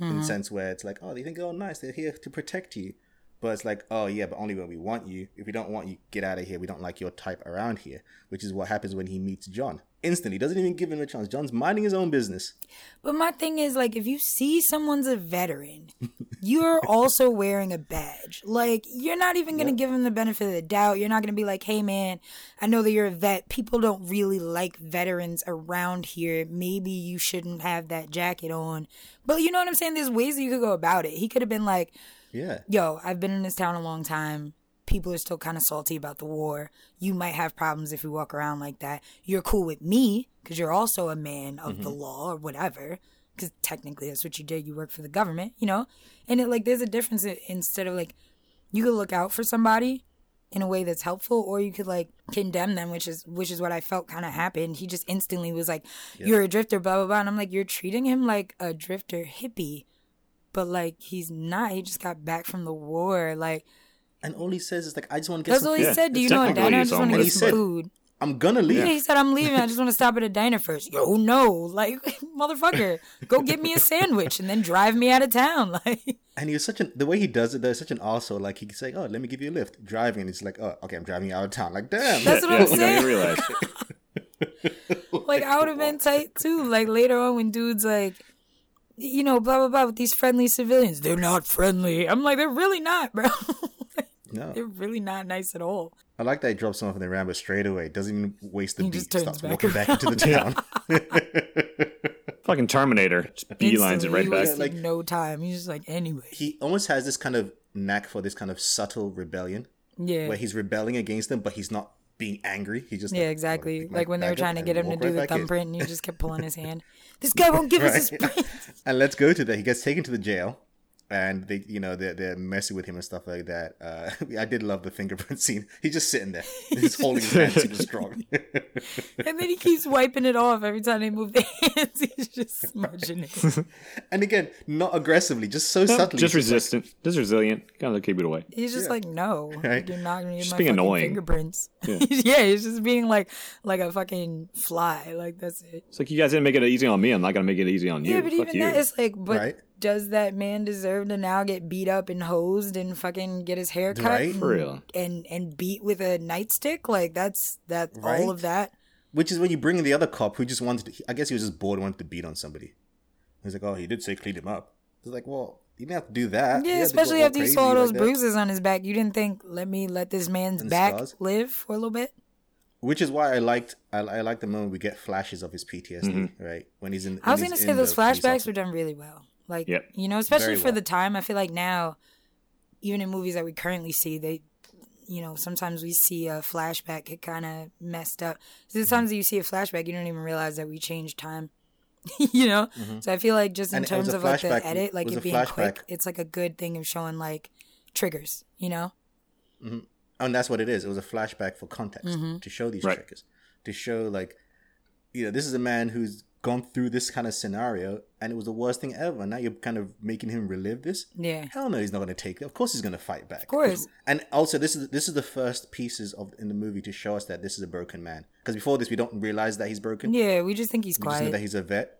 Speaker 1: In the mm-hmm. sense where it's like, oh, they think, oh, nice, they're here to protect you. But it's like, oh, yeah, but only when we want you. If we don't want you, get out of here. We don't like your type around here, which is what happens when he meets John. Instantly, doesn't even give him a chance. John's minding his own business.
Speaker 3: But my thing is, like, if you see someone's a veteran, you're also wearing a badge. Like, you're not even going to give him the benefit of the doubt. You're not going to be like, hey, man, I know that you're a vet. People don't really like veterans around here. Maybe you shouldn't have that jacket on. But you know what I'm saying? There's ways that you could go about it. He could have been like,
Speaker 1: Yeah.
Speaker 3: yo, I've been in this town a long time. People are still kind of salty about the war. You might have problems if you walk around like that. You're cool with me because you're also a man of the mm-hmm. law or whatever. Because technically that's what you did. You work for the government, you know? And it like there's a difference instead of like you could look out for somebody in a way that's helpful or you could like condemn them which is which is what i felt kind of happened he just instantly was like you're a drifter blah blah blah and i'm like you're treating him like a drifter hippie but like he's not he just got back from the war like
Speaker 1: And all he says is like, I just want to get
Speaker 3: that's
Speaker 1: some
Speaker 3: all he
Speaker 2: Yeah,
Speaker 3: said do you know a diner i just want to get some
Speaker 1: said-
Speaker 3: food
Speaker 1: I'm gonna leave.
Speaker 3: yeah, he said I'm leaving. I just want to stop at a diner first. Yo, no, like motherfucker, go get me a sandwich and then drive me out of town. Like,
Speaker 1: And he was such an the way he does it. There's such an arsehole. Like he's like, oh, let me give you a lift. Driving, and he's like, oh, okay, I'm driving you out of town. Like, damn.
Speaker 3: That's what
Speaker 2: yeah,
Speaker 3: I'm
Speaker 2: you
Speaker 3: saying.
Speaker 2: don't realize.
Speaker 3: like I would have been tight too. Like later on when dudes like, you know, blah blah blah with these friendly civilians. They're not friendly. I'm like, they're really not, bro.
Speaker 1: No,
Speaker 3: they're really not nice at all.
Speaker 1: I like that he drops him off in the Rambo straight away. Doesn't even waste the
Speaker 3: He
Speaker 1: beat.
Speaker 3: just turns
Speaker 1: Starts
Speaker 3: back
Speaker 1: walking back into the town.
Speaker 2: Fucking Terminator. Just beelines it
Speaker 3: Instantly,
Speaker 2: right back.
Speaker 1: Like-
Speaker 3: no time. He's just like, anyway,
Speaker 1: he almost has this kind of knack for this kind of subtle rebellion,
Speaker 3: yeah.
Speaker 1: where he's rebelling against them, but he's not being angry. He just
Speaker 3: Yeah,
Speaker 1: like,
Speaker 3: exactly.
Speaker 1: pick my
Speaker 3: Like when they were trying to get him to do
Speaker 1: right
Speaker 3: the
Speaker 1: back in.
Speaker 3: thumbprint, and he just kept pulling his hand. This guy won't give us his
Speaker 1: Right.
Speaker 3: print.
Speaker 1: and let's go to that. He gets taken to the jail, and they, you know, they're, they're messing with him and stuff like that. Uh, I did love the fingerprint scene. He's just sitting there, he's holding his hand super strong.
Speaker 3: And then he keeps wiping it off every time they move their hands. He's just smudging it.
Speaker 1: and again, not aggressively, just so subtly.
Speaker 2: just
Speaker 1: He's like,
Speaker 2: resistant. Just resilient. Gotta keep it away.
Speaker 3: He's just like, no,
Speaker 1: Right.
Speaker 3: you're not gonna get
Speaker 2: Just
Speaker 3: my
Speaker 2: being
Speaker 3: fucking
Speaker 2: annoying.
Speaker 3: fingerprints.
Speaker 2: Yeah.
Speaker 3: Yeah. he's just being like like a fucking fly. Like that's it.
Speaker 2: It's like you guys didn't make it easy on me. I'm not gonna make it easy on you.
Speaker 3: yeah, but
Speaker 2: Fuck
Speaker 3: even
Speaker 2: you.
Speaker 3: that is like, but
Speaker 1: Right.
Speaker 3: Does that man deserve to now get beat up and hosed and fucking get his hair cut
Speaker 1: Right.
Speaker 3: and,
Speaker 2: For real.
Speaker 3: and and beat with a nightstick? Like that's that
Speaker 1: Right.
Speaker 3: all of that.
Speaker 1: Which is when you bring in the other cop who just wanted to, I guess he was just bored and wanted to beat on somebody. He's like, oh, he did say clean him up. It's like, well, you didn't have to do that.
Speaker 3: Yeah,
Speaker 1: You had to go
Speaker 3: especially
Speaker 1: all
Speaker 3: after you saw
Speaker 1: like
Speaker 3: those
Speaker 1: that.
Speaker 3: bruises on his back. You didn't think, let me let this man's
Speaker 1: And
Speaker 3: back
Speaker 1: scars.
Speaker 3: live for a little bit?
Speaker 1: Which is why I liked, I, I like the moment we get flashes of his PTSD, mm-hmm. right? When he's in.
Speaker 3: I was gonna say those flashbacks were done really well. Like
Speaker 2: Yep.
Speaker 3: you know, especially
Speaker 1: Very
Speaker 3: for
Speaker 1: well.
Speaker 3: the time. I feel like now, even in movies that we currently see, they, you know, sometimes we see a flashback get kind of messed up. So times that you see a flashback, you don't even realize that we changed time. you know, so I feel like just in
Speaker 1: Mm-hmm. And
Speaker 3: terms of like the edit, like
Speaker 1: was
Speaker 3: it being
Speaker 1: flashback.
Speaker 3: quick, it's like a good thing of showing like triggers. You know,
Speaker 1: and that's what it is. It was a flashback for context
Speaker 3: Mm-hmm.
Speaker 1: to show these
Speaker 2: Right.
Speaker 1: triggers, to show like, you know, this is a man who's gone through this kind of scenario, and it was the worst thing ever. Now you're kind of making him relive this.
Speaker 3: yeah,
Speaker 1: Hell no, he's not going to take it. Of course, he's going to fight back. Of
Speaker 3: course.
Speaker 1: And also, this is this is the first pieces of in the movie to show us that this is a broken man. Because before this, we don't realize that he's broken.
Speaker 3: yeah. We just think he's
Speaker 1: We
Speaker 3: quiet.
Speaker 1: that he's a vet.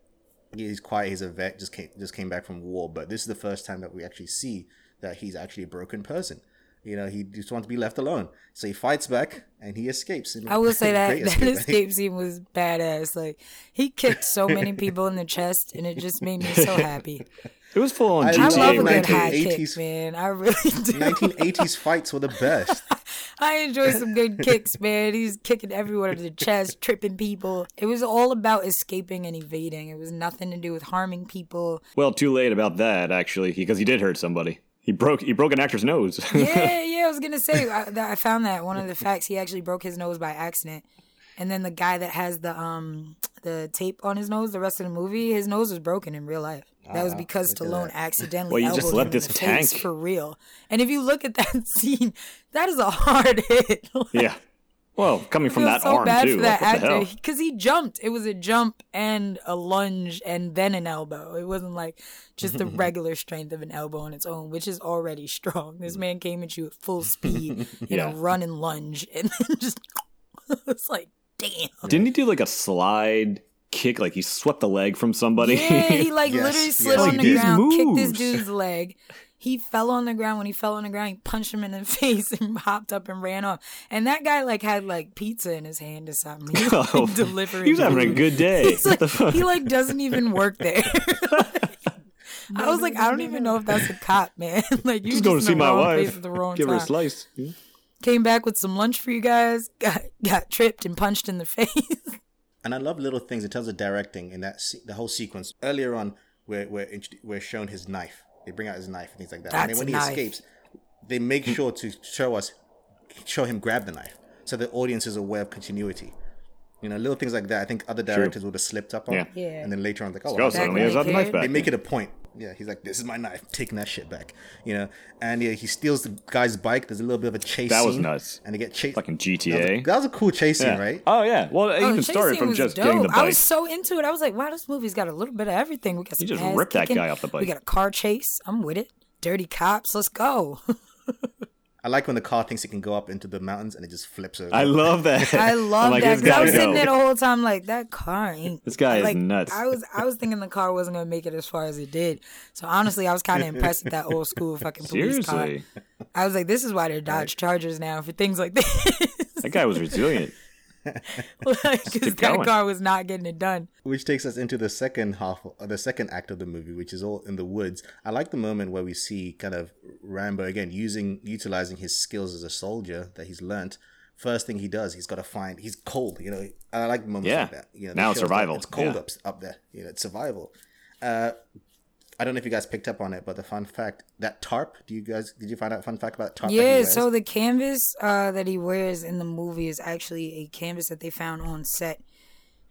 Speaker 1: Yeah, He's quiet. He's a vet. Just came just came back from war. But this is the first time that we actually see that he's actually a broken person. You know, he just wants to be left alone. So he fights back and he escapes. in a
Speaker 3: I will say that that
Speaker 1: escape,
Speaker 3: escape scene was badass. Like he kicked so many people in the chest, and it just made me so happy.
Speaker 2: It was full on
Speaker 1: I
Speaker 3: I
Speaker 2: GTA.
Speaker 3: love a
Speaker 1: like
Speaker 3: good high
Speaker 1: 1980s
Speaker 3: kick, man. I really do.
Speaker 1: 1980s fights were the best.
Speaker 3: I enjoy some good kicks, man. He's kicking everyone in the chest, tripping people. It was all about escaping and evading. It was nothing to do with harming people.
Speaker 2: Well, too late about that actually, because he did hurt somebody. He broke he broke an actor's nose.
Speaker 3: Yeah, yeah. I was gonna say I, that I found that one of the facts. He actually broke his nose by accident, And then the guy that has the um the tape on his nose, the rest of the movie, his nose was broken in real life. That was
Speaker 1: Ah,
Speaker 3: because
Speaker 1: look
Speaker 3: Stallone
Speaker 1: that.
Speaker 3: accidentally
Speaker 2: Well, you just
Speaker 3: elbowed
Speaker 2: let
Speaker 3: him
Speaker 2: this
Speaker 3: in the face
Speaker 2: tank-
Speaker 3: for real. And if you look at that scene, that is a hard hit.
Speaker 2: Yeah. Well, coming from that
Speaker 3: so
Speaker 2: arm
Speaker 3: bad
Speaker 2: too.
Speaker 3: for
Speaker 2: like,
Speaker 3: that
Speaker 2: what the hell?
Speaker 3: actor because he jumped. It was a jump and a lunge and then an elbow. It wasn't like just the regular strength of an elbow on its own, which is already strong. This man came at you at full speed in
Speaker 2: Yeah.
Speaker 3: a run and lunge, and then just it's like, damn.
Speaker 2: Didn't he do like a slide kick? Like he swept the leg from somebody?
Speaker 3: Yeah, he like
Speaker 1: Yes,
Speaker 3: literally slid
Speaker 1: he
Speaker 3: on the ground,
Speaker 2: These
Speaker 3: kicked this dude's leg. He fell on the ground. When he fell on the ground, he punched him in the face and hopped up and ran off. And that guy like had like pizza in his hand or something. He was
Speaker 2: Oh,
Speaker 3: like, delivering.
Speaker 2: he was having a good day.
Speaker 3: He's like, he like doesn't even work there. I was like, I don't even know if that's a cop, man. like you
Speaker 2: just going to see my wife.
Speaker 3: at the wrong
Speaker 2: Give her a
Speaker 3: time.
Speaker 2: slice.
Speaker 3: Came back with some lunch for you guys. Got got tripped and punched in the face.
Speaker 1: And I love little things in terms of directing in that se- the whole sequence. Earlier on, we're we're, int- we're shown his knife. They bring out his knife and things like that. and then when
Speaker 3: a
Speaker 1: he
Speaker 3: knife.
Speaker 1: escapes, they make hmm. sure to show us, show him grab the knife, so the audience is aware of continuity. You know, little things like that. I think other directors would have slipped up on.
Speaker 2: Yeah.
Speaker 3: Yeah.
Speaker 1: And then later on, like, oh,
Speaker 2: Go,
Speaker 1: wow,
Speaker 2: suddenly
Speaker 3: when
Speaker 2: he's got knife back.
Speaker 1: they make it a point. Yeah, he's like, "This is my knife. Taking that shit back." You know, and yeah, he steals the guy's bike. There's a little bit of a chase.
Speaker 2: That was
Speaker 1: scene,
Speaker 2: nuts.
Speaker 1: And they get chased.
Speaker 2: Fucking
Speaker 1: That was, a,
Speaker 2: GTA.
Speaker 1: that was a cool chase scene, right?
Speaker 2: Oh yeah. Well, it
Speaker 3: Oh,
Speaker 2: even started from just
Speaker 3: dope.
Speaker 2: getting the bike.
Speaker 3: I
Speaker 2: bike.
Speaker 3: was so into it. I was like, wow, this movie's got a little bit of everything. We got some
Speaker 2: You just
Speaker 3: ass
Speaker 2: ripped that
Speaker 3: kicking.
Speaker 2: guy off the bike.
Speaker 3: We got a car chase. I'm with it. Dirty cops. Let's go.
Speaker 1: I like when the car thinks it can go up into the mountains and it just flips over.
Speaker 2: I love that.
Speaker 3: I love
Speaker 2: like,
Speaker 3: that.
Speaker 2: this
Speaker 3: 'cause I
Speaker 2: guy
Speaker 3: was sitting there the whole time like that car ain't.
Speaker 2: This guy is nuts.
Speaker 3: I was I was thinking the car wasn't gonna make it as far as it did. So honestly, I was kind of impressed with that old school fucking police
Speaker 2: Seriously,
Speaker 3: car. I was like, this is why they're Dodge Chargers now for things like this.
Speaker 2: that guy was resilient.
Speaker 3: like, because that
Speaker 2: going.
Speaker 3: car was not getting it done.
Speaker 1: which takes us into the second half, the second act of the movie, which is all in the woods. I like the moment where we see kind of Rambo again using, utilizing his skills as a soldier that he's learnt. First thing he does, he's got to find. He's cold, you know. and I like moments
Speaker 2: Yeah.
Speaker 1: like that. You know,
Speaker 2: Now it's
Speaker 1: shows that
Speaker 2: survival.
Speaker 1: It's cold
Speaker 2: Yeah.
Speaker 1: up up there. You know, it's survival. Uh, I don't know if you guys picked up on it, but the fun fact that tarp. Do you guys did you find out a fun fact about tarp? that he
Speaker 3: Yeah,
Speaker 1: wears?
Speaker 3: so the canvas uh, that he wears in the movie is actually a canvas that they found on set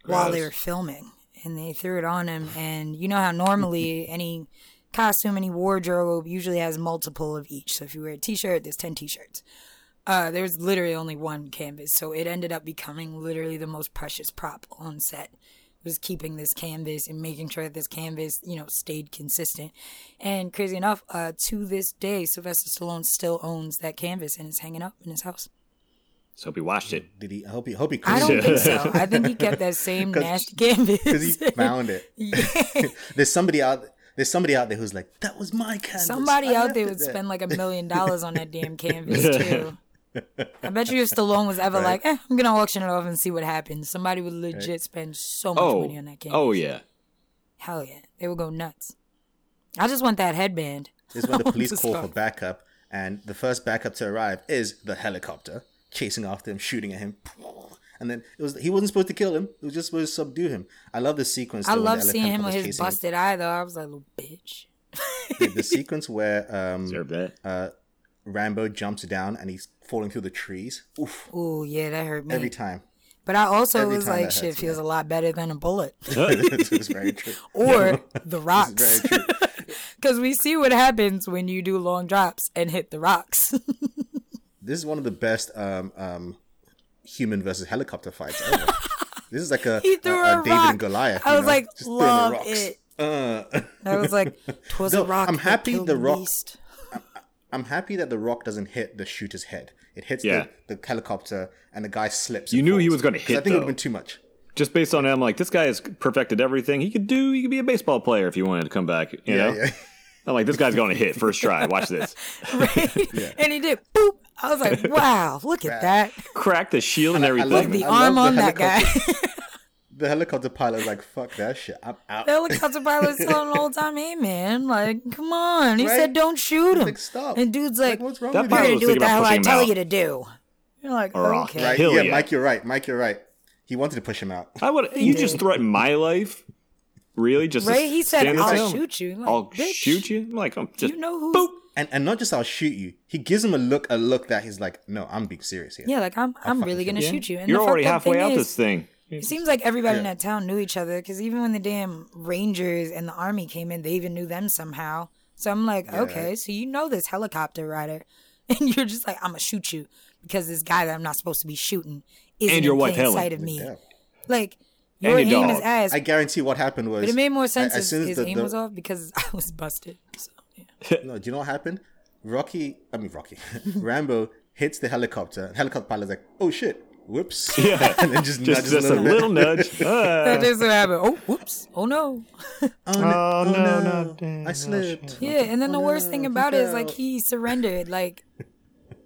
Speaker 3: while they were filming, and they threw it on him. And you know how normally any costume, any wardrobe usually has multiple of each. So if you wear a t-shirt, there's ten t-shirts. Uh, there's literally only one canvas, so it ended up becoming literally the most precious prop on set. Was keeping this canvas and making sure that this canvas, you know, stayed consistent. And crazy enough, uh, to this day, Sylvester Stallone still owns that canvas and it's hanging up in his house.
Speaker 2: So he washed it.
Speaker 1: did he? I hope he. I hope he.
Speaker 3: I don't
Speaker 1: it.
Speaker 3: think so. I think he kept that same nasty canvas.
Speaker 1: because he found it.
Speaker 3: Yeah.
Speaker 1: there's somebody out. There's somebody out there who's like, that was my canvas.
Speaker 3: Somebody
Speaker 1: I
Speaker 3: out there
Speaker 1: it
Speaker 3: would spend like a million dollars on that damn canvas too. I bet you if Stallone was ever
Speaker 1: Right.
Speaker 3: like, eh, I'm gonna auction it off and see what happens. Somebody would legit spend so much
Speaker 2: Oh,
Speaker 3: money on that canvas.
Speaker 2: oh yeah.
Speaker 3: Hell yeah, they would go nuts. I just want that headband.
Speaker 1: This is when the police call
Speaker 3: stop.
Speaker 1: for backup, and the first backup to arrive is the helicopter chasing after him, shooting at him. And then it was he wasn't supposed to kill him; it was just supposed to subdue him. I love the sequence.
Speaker 3: I
Speaker 1: though, when
Speaker 3: love seeing him with his
Speaker 1: chasing
Speaker 3: busted eye though. I was like, little bitch.
Speaker 1: The, the sequence where um,
Speaker 2: that.
Speaker 1: uh, Rambo jumps down and he's falling through the trees. Oof!
Speaker 3: Ooh, yeah, that hurt me.
Speaker 1: Every time,
Speaker 3: but I also
Speaker 1: every
Speaker 3: was like, shit
Speaker 1: hurts,
Speaker 3: feels a lot better than a bullet.
Speaker 1: this is very true.
Speaker 3: or the rocks.
Speaker 1: is very true.
Speaker 3: Because we see what happens when you do long drops and hit the rocks.
Speaker 1: This is one of the best um, um, human versus helicopter fights ever. this is like a,
Speaker 3: He threw
Speaker 1: a,
Speaker 3: a
Speaker 1: David
Speaker 3: rock.
Speaker 1: and Goliath.
Speaker 3: I
Speaker 1: you
Speaker 3: was
Speaker 1: know?
Speaker 3: like,
Speaker 1: Just throwing the
Speaker 3: love
Speaker 1: rocks.
Speaker 3: it.
Speaker 1: Uh,
Speaker 3: I was like, twas
Speaker 1: No,
Speaker 3: a rock.
Speaker 1: I'm happy The Rock-
Speaker 3: beast."
Speaker 1: I'm happy that the rock doesn't hit the shooter's head. It hits
Speaker 2: Yeah.
Speaker 1: the, the helicopter and the guy slips.
Speaker 2: You
Speaker 1: and
Speaker 2: knew he was going
Speaker 1: to
Speaker 2: hit,
Speaker 1: I think it would have been too much.
Speaker 2: Just based on him, like this guy has perfected everything. He could do. He could be a baseball player if he wanted to come back. You
Speaker 1: Yeah,
Speaker 2: know.
Speaker 1: yeah.
Speaker 2: I'm like, this guy's going to hit first try. Watch this.
Speaker 3: Right? And he did. Boop. I was like, wow, look at that.
Speaker 2: Crack the shield and
Speaker 1: I
Speaker 2: everything.
Speaker 1: love
Speaker 3: The
Speaker 1: I
Speaker 3: arm
Speaker 1: love
Speaker 3: on
Speaker 1: the
Speaker 3: that guy.
Speaker 1: Helicopter. The helicopter pilot was like, fuck that shit. I'm out.
Speaker 3: the helicopter pilot was telling the whole time, hey, man, like, come on. He
Speaker 1: Right?
Speaker 3: said, don't shoot him.
Speaker 1: Like, stop.
Speaker 3: And dude's like,
Speaker 1: Like, what's wrong
Speaker 2: That
Speaker 1: with
Speaker 3: you're
Speaker 2: pilot
Speaker 1: you?
Speaker 3: going
Speaker 2: was
Speaker 3: to do what
Speaker 2: thinking
Speaker 3: the
Speaker 2: about
Speaker 3: hell I
Speaker 2: pushing him
Speaker 3: tell
Speaker 2: out.
Speaker 3: you to do. You're like,
Speaker 2: Or
Speaker 3: okay.
Speaker 1: Right?
Speaker 2: Kill
Speaker 1: yeah,
Speaker 2: ya.
Speaker 1: Mike, you're right. Mike, you're right. He wanted to push him out.
Speaker 2: I would. You just threatened my life. Really? Just to
Speaker 3: Right? He said, I'll
Speaker 2: there?
Speaker 3: shoot you. I'm like,
Speaker 2: I'll
Speaker 3: "Bitch,
Speaker 2: shoot you. I'm like, I'm just
Speaker 3: you know who's
Speaker 2: boop.
Speaker 1: and and not just I'll shoot you. He gives him a look, a look that he's like, no, I'm being serious here.
Speaker 3: Yeah, like I'm I'm really gonna
Speaker 1: kill
Speaker 3: shoot you. And
Speaker 2: You're
Speaker 3: the
Speaker 2: already halfway out
Speaker 3: is,
Speaker 2: this thing.
Speaker 3: It seems like everybody in that town knew each other because even when the damn Rangers and the army came in, they even knew them somehow. So I'm like, okay, so you know this helicopter rider, and you're just like, I'm gonna shoot you because this guy that I'm not supposed to be shooting isn't
Speaker 2: And your
Speaker 3: in
Speaker 2: wife,
Speaker 3: plain
Speaker 2: Helen.
Speaker 3: sight of me.
Speaker 1: Yeah.
Speaker 3: Like your
Speaker 2: your
Speaker 3: aim
Speaker 2: dog.
Speaker 3: is ass,
Speaker 1: I guarantee what happened was.
Speaker 3: but it made more sense
Speaker 1: as
Speaker 3: if
Speaker 1: soon as
Speaker 3: his
Speaker 1: the-
Speaker 3: aim
Speaker 1: the-
Speaker 3: was off because I was busted. So, yeah.
Speaker 1: No, do you know what happened? Rocky, I mean Rocky, Rambo hits the helicopter. Helicopter pilot's like, "Oh shit, whoops!"
Speaker 2: Yeah.
Speaker 1: and then just,
Speaker 2: Just, just a
Speaker 1: little bit.
Speaker 2: little nudge. Ah.
Speaker 3: That just what happened. Oh, whoops! Oh no!
Speaker 1: Oh
Speaker 2: Oh,
Speaker 1: no,
Speaker 2: no,
Speaker 1: oh,
Speaker 2: no,
Speaker 1: no,
Speaker 2: damn,
Speaker 1: I
Speaker 2: no
Speaker 1: slipped.
Speaker 3: Yeah, and then the
Speaker 1: Oh,
Speaker 3: worst
Speaker 1: no,
Speaker 3: thing
Speaker 1: he
Speaker 3: about it is like he surrendered, like,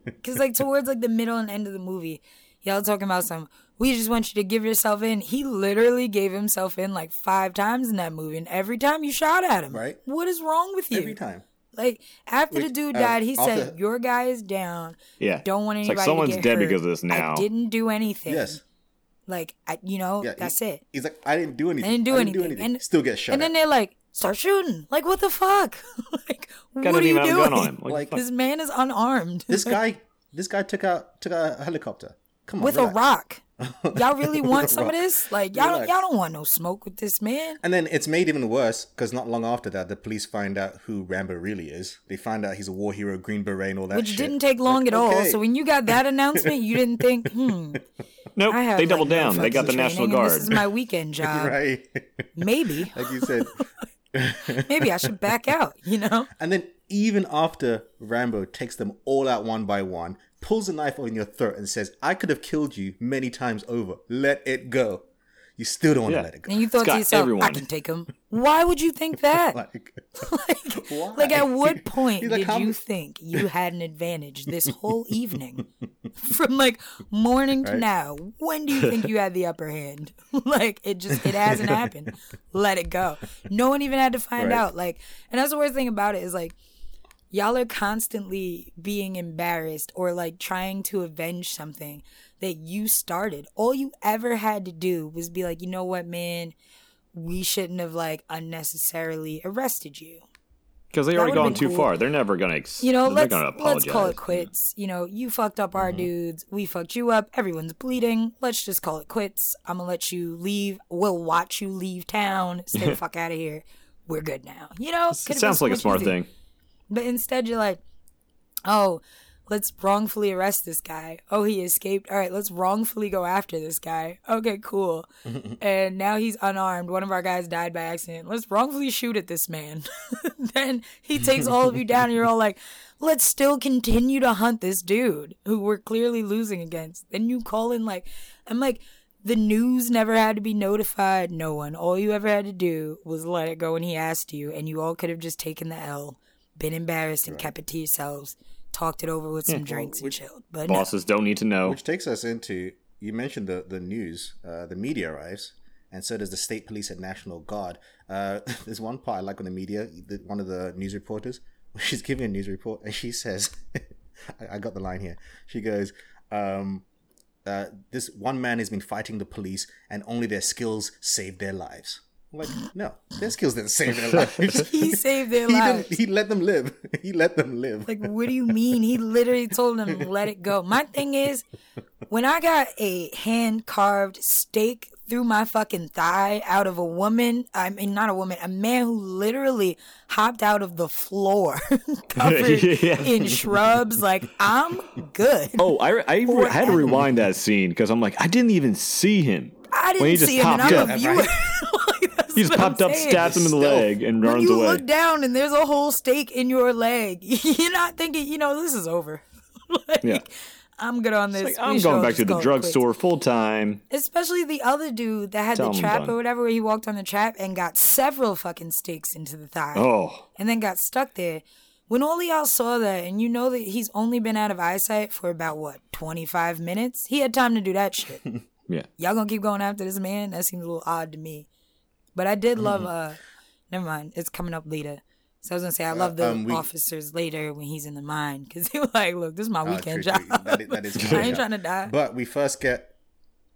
Speaker 3: because like towards like the middle and end of the movie, y'all talking about some. We just want you to give yourself in. He literally gave himself in like five times in that movie, and every time you shot at him,
Speaker 1: Right.
Speaker 3: What is wrong with you?
Speaker 1: Every time.
Speaker 3: Like after the dude died, he said,
Speaker 1: after-
Speaker 3: "Your guy is down.
Speaker 2: Yeah.
Speaker 3: Don't want
Speaker 2: It's
Speaker 3: anybody
Speaker 2: like someone's
Speaker 3: to get
Speaker 2: dead
Speaker 3: hurt.
Speaker 2: because of this now.
Speaker 3: I didn't do anything.
Speaker 1: Yes.
Speaker 3: Like I, you know,
Speaker 1: Yeah.
Speaker 3: that's
Speaker 1: he-
Speaker 3: it.
Speaker 1: He's like, I didn't do anything.
Speaker 3: I didn't do anything. And
Speaker 1: Still get shot.
Speaker 3: And then they're like, "Start shooting!" Like what the fuck? like
Speaker 2: Guy
Speaker 3: what are you
Speaker 2: even have a
Speaker 3: doing?
Speaker 2: on him. Like,
Speaker 1: Like.
Speaker 3: This man is unarmed.
Speaker 1: this guy, this guy took out took out a helicopter. Come on,
Speaker 3: with
Speaker 1: relax.
Speaker 3: a rock. Y'all really want
Speaker 1: With a
Speaker 3: some of this? Like y'all don't,
Speaker 1: Relax.
Speaker 3: y'all don't want no smoke with this man.
Speaker 1: And then it's made even worse because not long after that, the police find out who Rambo really is. They find out he's a war hero, Green Beret, and all that
Speaker 3: Which
Speaker 1: shit.
Speaker 3: didn't take long
Speaker 1: Like,
Speaker 3: at all. So when you got that announcement, you didn't think, hmm,
Speaker 2: nope.
Speaker 3: I have
Speaker 2: They doubled
Speaker 3: no
Speaker 2: down. They got the National Guard.
Speaker 3: This is my weekend job.
Speaker 1: right,
Speaker 3: Maybe,
Speaker 1: like you said.
Speaker 3: maybe I should back out. You know?
Speaker 1: And then even after Rambo takes them all out one by one, pulls a knife on your throat and says, "I could have killed you many times over. Let it go." You still don't want to let it go.
Speaker 3: And you thought
Speaker 2: got
Speaker 3: to yourself, I
Speaker 2: everyone.
Speaker 3: can take him. Why would you think that?
Speaker 1: Like,
Speaker 3: like, like, at what point
Speaker 1: like,
Speaker 3: did
Speaker 1: how
Speaker 3: you think you had an advantage this whole evening? From like morning to
Speaker 1: Right.
Speaker 3: now, when do you think you had the upper hand? like it just it hasn't happened. Let it go. No one even had to find
Speaker 1: Right.
Speaker 3: out. Like, and that's the worst thing about it is like y'all are constantly being embarrassed or like trying to avenge something that you started. All you ever had to do was be like, you know what, man, we shouldn't have like unnecessarily arrested you.
Speaker 2: Because they
Speaker 3: That
Speaker 2: already gone too
Speaker 3: cool.
Speaker 2: far. They're never gonna. Ex-
Speaker 3: You know, let's let's call it quits. You know, you fucked up our mm-hmm. dudes. We fucked you up. Everyone's bleeding. Let's just call it quits. I'm gonna let you leave. We'll watch you leave town. Stay the fuck out of here. We're good now. You know,
Speaker 2: It sounds like a smart thing.
Speaker 3: But instead, you're like, oh, let's wrongfully arrest this guy. Oh, he escaped. All right, let's wrongfully go after this guy. Okay, cool. and now he's unarmed. One of our guys died by accident. Let's wrongfully shoot at this man. then he takes all of you down, and you're all like, let's still continue to hunt this dude who we're clearly losing against. Then you call in, like, I'm like, the news never had to be notified. No one. All you ever had to do was let it go when he asked you, and you all could have just taken the L, been embarrassed, and kept it to yourselves, talked it over with some drinks and
Speaker 1: which-
Speaker 3: chilled. But no.
Speaker 2: Bosses don't need to know.
Speaker 1: Which takes us into you mentioned the the news, uh, the media arrives, and so does the state police and national guard. Uh, there's one part I like on the media. The, one of the news reporters, she's giving a news report, and she says, I, I got the line here. She goes, um, uh, "This one man has been fighting the police, and only their skills saved their lives." I'm like, no, their skills didn't save their lives.
Speaker 3: he saved their
Speaker 1: he
Speaker 3: lives.
Speaker 1: didn't. He let them live. He let them live.
Speaker 3: Like, what do you mean? He literally told them, let it go. My thing is, when I got a hand carved steak through my fucking thigh out of a woman, I mean, not a woman, a man who literally hopped out of the floor covered
Speaker 2: Yeah.
Speaker 3: in shrubs, like, I'm good.
Speaker 2: Oh, I, I, I
Speaker 3: Or
Speaker 2: had to rewind that scene because I'm like, I didn't even see him.
Speaker 3: I
Speaker 2: when he
Speaker 3: didn't
Speaker 2: just
Speaker 3: see him, and
Speaker 2: popped
Speaker 3: I'm a
Speaker 2: up.
Speaker 3: viewer.
Speaker 1: Right.
Speaker 3: Like, that's
Speaker 2: He just
Speaker 3: I'm
Speaker 2: popped up,
Speaker 3: saying.
Speaker 2: stabbed him in the
Speaker 1: Stealth.
Speaker 2: leg, and
Speaker 3: when
Speaker 2: runs
Speaker 3: you
Speaker 2: away.
Speaker 3: look down and there's a whole steak in your leg, you're not thinking, you know, this is over. like,
Speaker 2: Yeah.
Speaker 3: I'm good on this.
Speaker 2: Like, I'm going back to the
Speaker 3: call it quits.
Speaker 2: drugstore full time.
Speaker 3: Especially the other dude that had
Speaker 2: Tell
Speaker 3: the trap or whatever, where he walked on the trap and got several fucking stakes into the thigh.
Speaker 2: Oh,
Speaker 3: And then got stuck there. When all y'all saw that, and you know that he's only been out of eyesight for about, what, 25 minutes? He had time to do that shit.
Speaker 2: yeah.
Speaker 3: y'all gonna keep going after this man? That seems a little odd to me. But I did love uh never mind, it's coming up later. So I was gonna say I love the
Speaker 1: um, we-
Speaker 3: officers later when he's in the mine because he was like, "Look, this is my
Speaker 1: Ah,
Speaker 3: weekend
Speaker 1: true,
Speaker 3: job.
Speaker 1: That is- that is
Speaker 3: I ain't trying to die."
Speaker 1: But we first get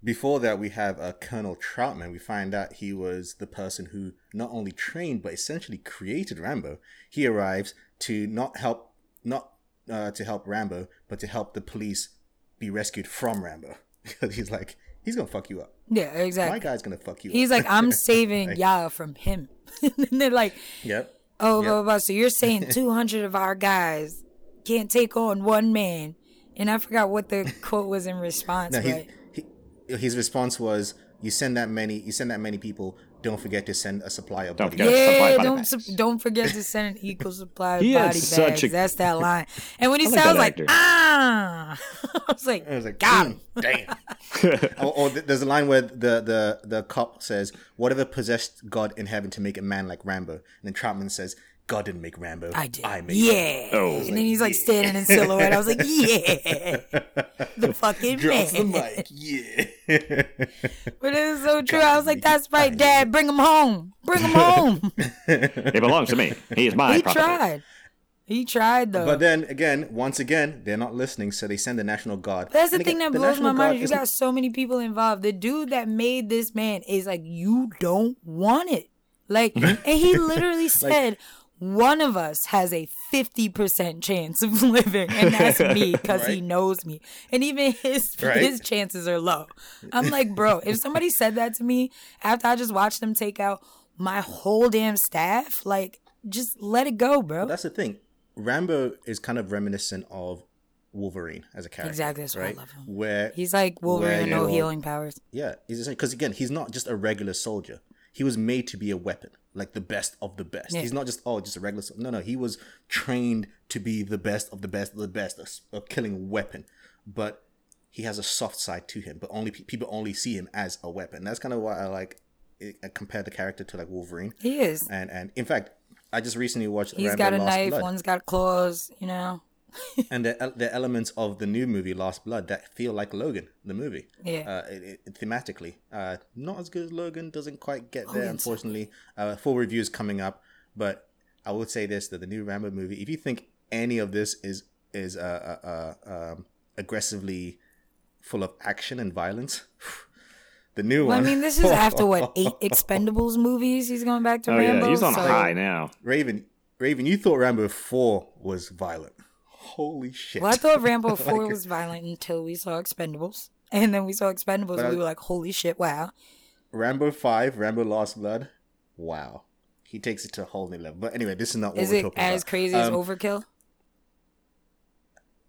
Speaker 1: before that we have uh, Colonel Trautman. We find out he was the person who not only trained but essentially created Rambo. He arrives to not help not uh, to help Rambo, but to help the police be rescued from Rambo because he's like he's gonna fuck you up.
Speaker 3: Yeah, exactly.
Speaker 1: My guy's gonna fuck you up.
Speaker 3: He's
Speaker 1: up.
Speaker 3: like, I'm saving y'all from him. and they're like,
Speaker 1: yep.
Speaker 3: oh,
Speaker 1: Yep.
Speaker 3: blah, blah, blah. So you're saying 200 of our guys can't take on one man. And I forgot what the quote was in response.
Speaker 1: No,
Speaker 3: but
Speaker 1: he, he, his response was, "You send that many, you send that many people. Don't forget to send a supply of
Speaker 2: Don't
Speaker 1: body
Speaker 2: forget-
Speaker 1: bags."
Speaker 2: supply
Speaker 3: yeah,
Speaker 2: body
Speaker 3: don't
Speaker 2: bags.
Speaker 3: su- don't forget to send an equal supply of
Speaker 2: He had
Speaker 3: body
Speaker 2: such
Speaker 3: bags.
Speaker 2: a-
Speaker 3: That's that line. And when he
Speaker 2: I like
Speaker 3: sounds
Speaker 2: that
Speaker 3: like, ah, I was like,
Speaker 1: I was like,
Speaker 3: got
Speaker 1: "Mm,
Speaker 3: him.
Speaker 1: damn. or, or there's a line where the, the the cop says, "Whatever possessed God in heaven to make a man like Rambo," and then Trautman says, "God didn't make Rambo.
Speaker 3: I did.
Speaker 1: I made
Speaker 3: yeah.
Speaker 2: Oh.
Speaker 3: and then he's like standing in silhouette. I was like, yeah. the fucking
Speaker 1: Drops the
Speaker 3: man.
Speaker 1: mic. Yeah.
Speaker 3: But it was so true. I was like, that's right, Dad. Bring him home. Bring him home.
Speaker 2: It belongs to me. He is my
Speaker 3: he
Speaker 2: property.
Speaker 3: tried. He tried, though.
Speaker 1: but then again, once again, they're not listening, so they send the National Guard.
Speaker 3: That's the
Speaker 1: And
Speaker 3: thing
Speaker 1: again,
Speaker 3: that blows my
Speaker 1: National
Speaker 3: mind. Is You got so many people involved. The dude that made this man is like, you don't want it. Like, mm-hmm. and he literally said, one of us has a 50% chance of living, and that's me because he knows me. And even his
Speaker 1: Right.
Speaker 3: his chances are low. I'm like, bro, if somebody said that to me after I just watched them take out my whole damn staff, like, just let it go, bro.
Speaker 1: That's the thing. Rambo is kind of reminiscent of Wolverine as a character.
Speaker 3: Exactly, that's why I
Speaker 1: right?
Speaker 3: love him.
Speaker 1: Where
Speaker 3: He's like Wolverine, with no healing powers.
Speaker 1: Yeah, because again, he's not just a regular soldier. He was made to be a weapon, like the best of the best.
Speaker 3: Yeah.
Speaker 1: He's not just oh, just a regular. No, no, he was trained to be the best of the best of the best, a killing weapon. But he has a soft side to him. But only pe- people only see him as a weapon. That's kind of why I like eh, I compare the character to like Wolverine.
Speaker 3: He is.
Speaker 1: And and in fact, I just recently watched.
Speaker 3: He's
Speaker 1: Rambo
Speaker 3: got a knife,
Speaker 1: Blood.
Speaker 3: one's got claws, you know.
Speaker 1: And the the elements of the new movie Last Blood that feel like Logan, the movie.
Speaker 3: Yeah.
Speaker 1: Uh, it, it, thematically, uh, not as good as Logan. Doesn't quite get there,
Speaker 3: Logan's so
Speaker 1: unfortunately. Uh, full reviews coming up, but I would say this: that the new Rambo movie, if you think any of this is is uh, uh, uh, um, aggressively full of action and violence, the new
Speaker 3: Well, I mean, this is after what eight Expendables movies. He's going back to
Speaker 2: Oh
Speaker 3: Rambo.
Speaker 2: yeah, he's on
Speaker 3: so-
Speaker 2: high now.
Speaker 1: Raven, Raven, you thought Rambo Four was violent. Holy shit!
Speaker 3: Well, I thought Rambo Four was violent until we saw Expendables, and then we saw Expendables, and we were like, "Holy shit! Wow!"
Speaker 1: Rambo Five, Rambo Last Blood. Wow, he takes it to a whole new level. But anyway, this is not what
Speaker 3: Is
Speaker 1: we're
Speaker 3: it
Speaker 1: talking
Speaker 3: as
Speaker 1: about.
Speaker 3: crazy as
Speaker 1: Um,
Speaker 3: Overkill?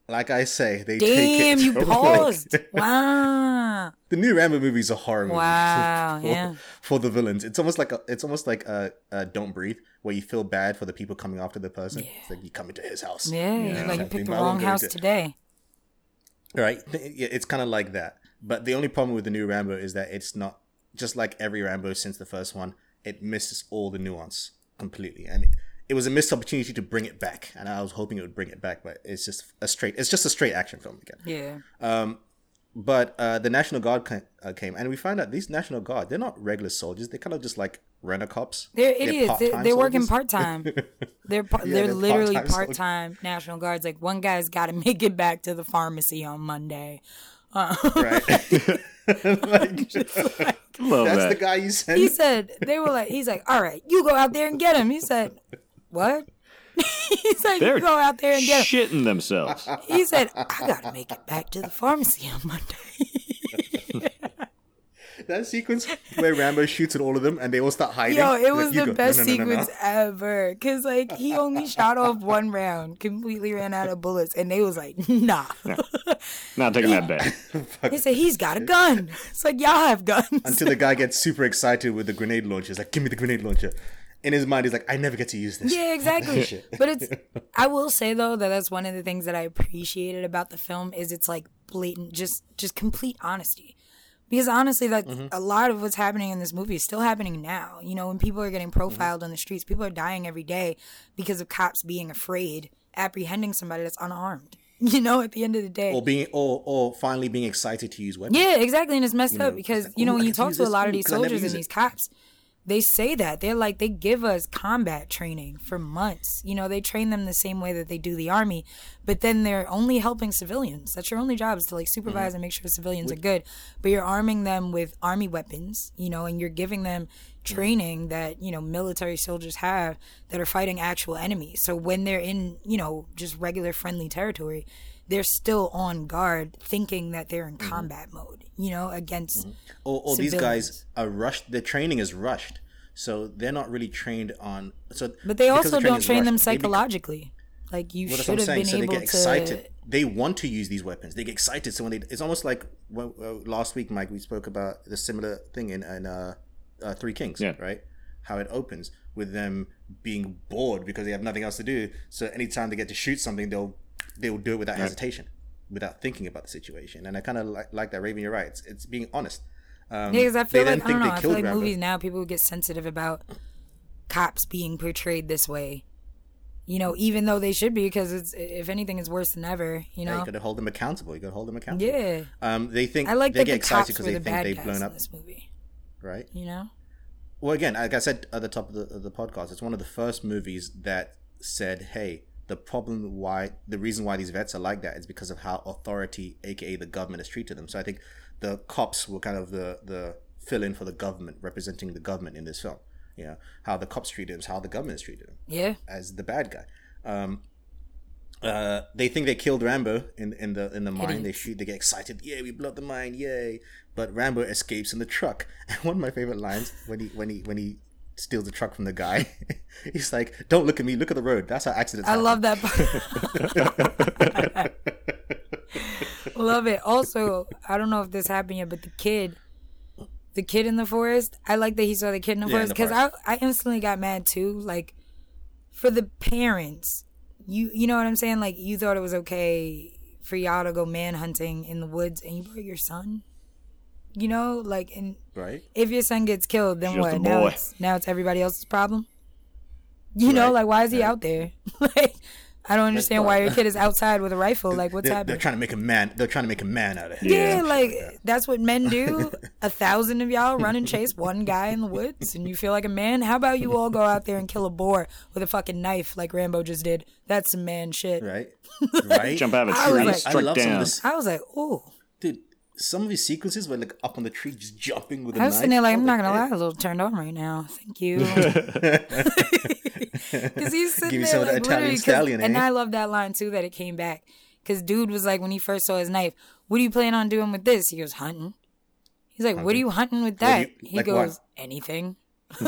Speaker 1: Like I say, they
Speaker 3: Damn,
Speaker 1: take it.
Speaker 3: you
Speaker 1: to, like-
Speaker 3: paused. wow.
Speaker 1: the new Rambo movie is a horror movie.
Speaker 3: Wow,
Speaker 1: for,
Speaker 3: yeah.
Speaker 1: For the villains, it's almost like a, it's almost like a, a Don't Breathe, where you feel bad for the people coming after the person. It's like you come into his house.
Speaker 3: Yeah,
Speaker 1: You know,
Speaker 3: like you picked the
Speaker 1: but I won't
Speaker 3: wrong house
Speaker 1: into-
Speaker 3: today.
Speaker 1: Right. Yeah, It's kind of like that. But the only problem with the new Rambo is that it's not just like every Rambo since the first one. It misses all the nuance completely, and it, it was a missed opportunity to bring it back. And I was hoping it would bring it back, but it's just a straight. It's just a straight action film again.
Speaker 3: Yeah.
Speaker 1: Um, But uh, the National Guard ca- uh, came, and we found out these National Guard they're not regular soldiers. They're kind of just like rent cops.
Speaker 3: They're idiots. They're,
Speaker 1: part-time
Speaker 3: they're working part time. They're par-
Speaker 1: Yeah,
Speaker 3: they're
Speaker 1: they're
Speaker 3: literally
Speaker 1: part-time
Speaker 3: part-time National Guards. Like one guy's got to make it back to the pharmacy on Monday.
Speaker 1: right? Like,
Speaker 2: Love
Speaker 1: that's
Speaker 2: that.
Speaker 1: the guy you sent.
Speaker 3: He said they were like, he's like, all right, you go out there and get him. He said, what? he's like,
Speaker 2: They're
Speaker 3: you go out there and get him.
Speaker 2: shitting themselves.
Speaker 3: He said, I gotta make it back to the pharmacy on Monday.
Speaker 1: that sequence where Rambo shoots at all of them and they all start hiding.
Speaker 3: Yo, it was
Speaker 1: you
Speaker 3: the
Speaker 1: go,
Speaker 3: best
Speaker 1: "No, no, no, no, no."
Speaker 3: sequence ever. Cause like he only shot off one round, completely ran out of bullets, and they was like, nah.
Speaker 2: Not taking that bet.
Speaker 3: He said he's got a gun. It's like y'all have guns.
Speaker 1: Until the guy gets super excited with the grenade launcher. He's like, give me the grenade launcher. In his mind, he's like, I never get to use this.
Speaker 3: Yeah, exactly. But it's I will say though that that's one of the things that I appreciated about the film is it's like blatant just just complete honesty. Because honestly that
Speaker 1: Mm-hmm.
Speaker 3: a lot of what's happening in this movie is still happening now. You know, when people are getting
Speaker 1: Mm-hmm.
Speaker 3: profiled on the streets, people are dying every day because of cops being afraid, apprehending somebody that's unarmed. You know, at the end of the day.
Speaker 1: Or being, or, or finally being excited to use weapons.
Speaker 3: Yeah, exactly, and it's messed
Speaker 1: know,
Speaker 3: up because
Speaker 1: like,
Speaker 3: you know when you talk to a lot of these
Speaker 1: 'cause I never
Speaker 3: soldiers and
Speaker 1: it."
Speaker 3: these cops, they say that they're like they give us combat training for months. You know, they train them the same way that they do the army, but then they're only helping civilians. That's your only job is to like supervise
Speaker 1: Mm-hmm.
Speaker 3: and make sure civilians are good. But you're arming them with army weapons, you know, and you're giving them training that you know military soldiers have that are fighting actual enemies. So when they're in you know just regular friendly territory, they're still on guard, thinking that they're in combat mode. You know, against
Speaker 1: or, or these guys are rushed. Their training is rushed, so they're not really trained on. So,
Speaker 3: But they also
Speaker 1: the
Speaker 3: don't
Speaker 1: is
Speaker 3: train them
Speaker 1: rushed, they become-
Speaker 3: psychologically. Like you
Speaker 1: Well,
Speaker 3: should
Speaker 1: I'm
Speaker 3: have
Speaker 1: saying.
Speaker 3: been
Speaker 1: So they
Speaker 3: able
Speaker 1: get excited.
Speaker 3: to.
Speaker 1: They want to use these weapons. They get excited. So when they, it's almost like when, uh, last week, Mike, we spoke about the similar thing in, in uh, uh, Three Kings,
Speaker 2: Yeah.
Speaker 1: right? How it opens with them being bored because they have nothing else to do. So anytime they get to shoot something, they'll they'll do it without hesitation, without thinking about the situation. And I kind of like, like that. Raven, you're right. It's, it's being honest. Um,
Speaker 3: Yeah, because I
Speaker 1: they
Speaker 3: feel like I don't know. I feel like
Speaker 1: Rambo.
Speaker 3: movies now people get sensitive about cops being portrayed this way. You know, even though they should be, because it's if anything, it's worse than ever. You
Speaker 1: Yeah,
Speaker 3: know.
Speaker 1: you got to hold them accountable. You got to hold them accountable.
Speaker 3: Yeah,
Speaker 1: Um, they think
Speaker 3: I like
Speaker 1: they
Speaker 3: that
Speaker 1: get
Speaker 3: the
Speaker 1: excited because
Speaker 3: were
Speaker 1: they
Speaker 3: the
Speaker 1: think they've blown up,
Speaker 3: this movie.
Speaker 1: right?
Speaker 3: You know.
Speaker 1: Well, again, like I said at the top of the, of the podcast, it's one of the first movies that said, "Hey, the problem why the reason why these vets are like that is because of how authority, aka the government, has treated them." So I think the cops were kind of the the fill in for the government, representing the government in this film. You know how the cops treated him, how the government has treated him
Speaker 3: Yeah.
Speaker 1: as the bad guy. Um, uh, they think they killed Rambo in in the in the mine. They shoot. They get excited. Yeah, we blew up the mine. Yay! But Rambo escapes in the truck. And one of my favorite lines when he when he when he steals the truck from the guy, he's like, "Don't look at me. Look at the road. That's how accidents." Happen.
Speaker 3: I
Speaker 1: happen."
Speaker 3: love that. part. love it. Also, I don't know if this happened yet, but the kid, the kid in the forest, I like that he saw the kid in the
Speaker 1: Yeah,
Speaker 3: forest because I, I instantly got mad too. Like, for the parents, you you know what I'm saying? Like, you thought it was okay for y'all to go man hunting in the woods, and you brought your son. You know, like, and
Speaker 1: right.
Speaker 3: if your son gets killed, then
Speaker 2: Just
Speaker 3: what? Now it's now it's everybody else's problem. You know, like why is he
Speaker 1: right.
Speaker 3: out there? like, I don't understand why your kid is outside with a rifle. Like, what's
Speaker 1: They're, they're trying to make a man. They're trying to make a man out of him.
Speaker 3: yeah,
Speaker 2: Yeah.
Speaker 3: like that's what men do. a thousand of y'all run and chase one guy in the woods, and you feel like a man. How about you all go out there and kill a boar with a fucking knife, like Rambo just did? That's some man shit.
Speaker 1: Right. Right.
Speaker 2: Jump out of a
Speaker 3: I was
Speaker 2: tree,
Speaker 3: like-
Speaker 1: I
Speaker 2: struck
Speaker 1: love some of
Speaker 2: down.
Speaker 1: this,
Speaker 3: I was like, oh.
Speaker 1: Dude. Some of these sequences were like up on the tree, just jumping with a
Speaker 3: I was
Speaker 1: knife.
Speaker 3: sitting there like,
Speaker 1: I
Speaker 3: I'm not gonna
Speaker 1: "Hey."
Speaker 3: lie, a little turned on right now. Thank you. Because he's sitting
Speaker 1: Give
Speaker 3: there
Speaker 1: some of that
Speaker 3: like
Speaker 1: Italian
Speaker 3: literally, 'cause-
Speaker 1: stallion,
Speaker 3: and
Speaker 1: eh?
Speaker 3: I love that line too that it came back. Because dude was like, when he first saw his knife, "What do you plan on doing with this?" He goes, "Hunting." He's like, "What are you hunting with that?"
Speaker 1: you-
Speaker 3: he
Speaker 1: like
Speaker 3: goes,
Speaker 1: what?
Speaker 3: "Anything."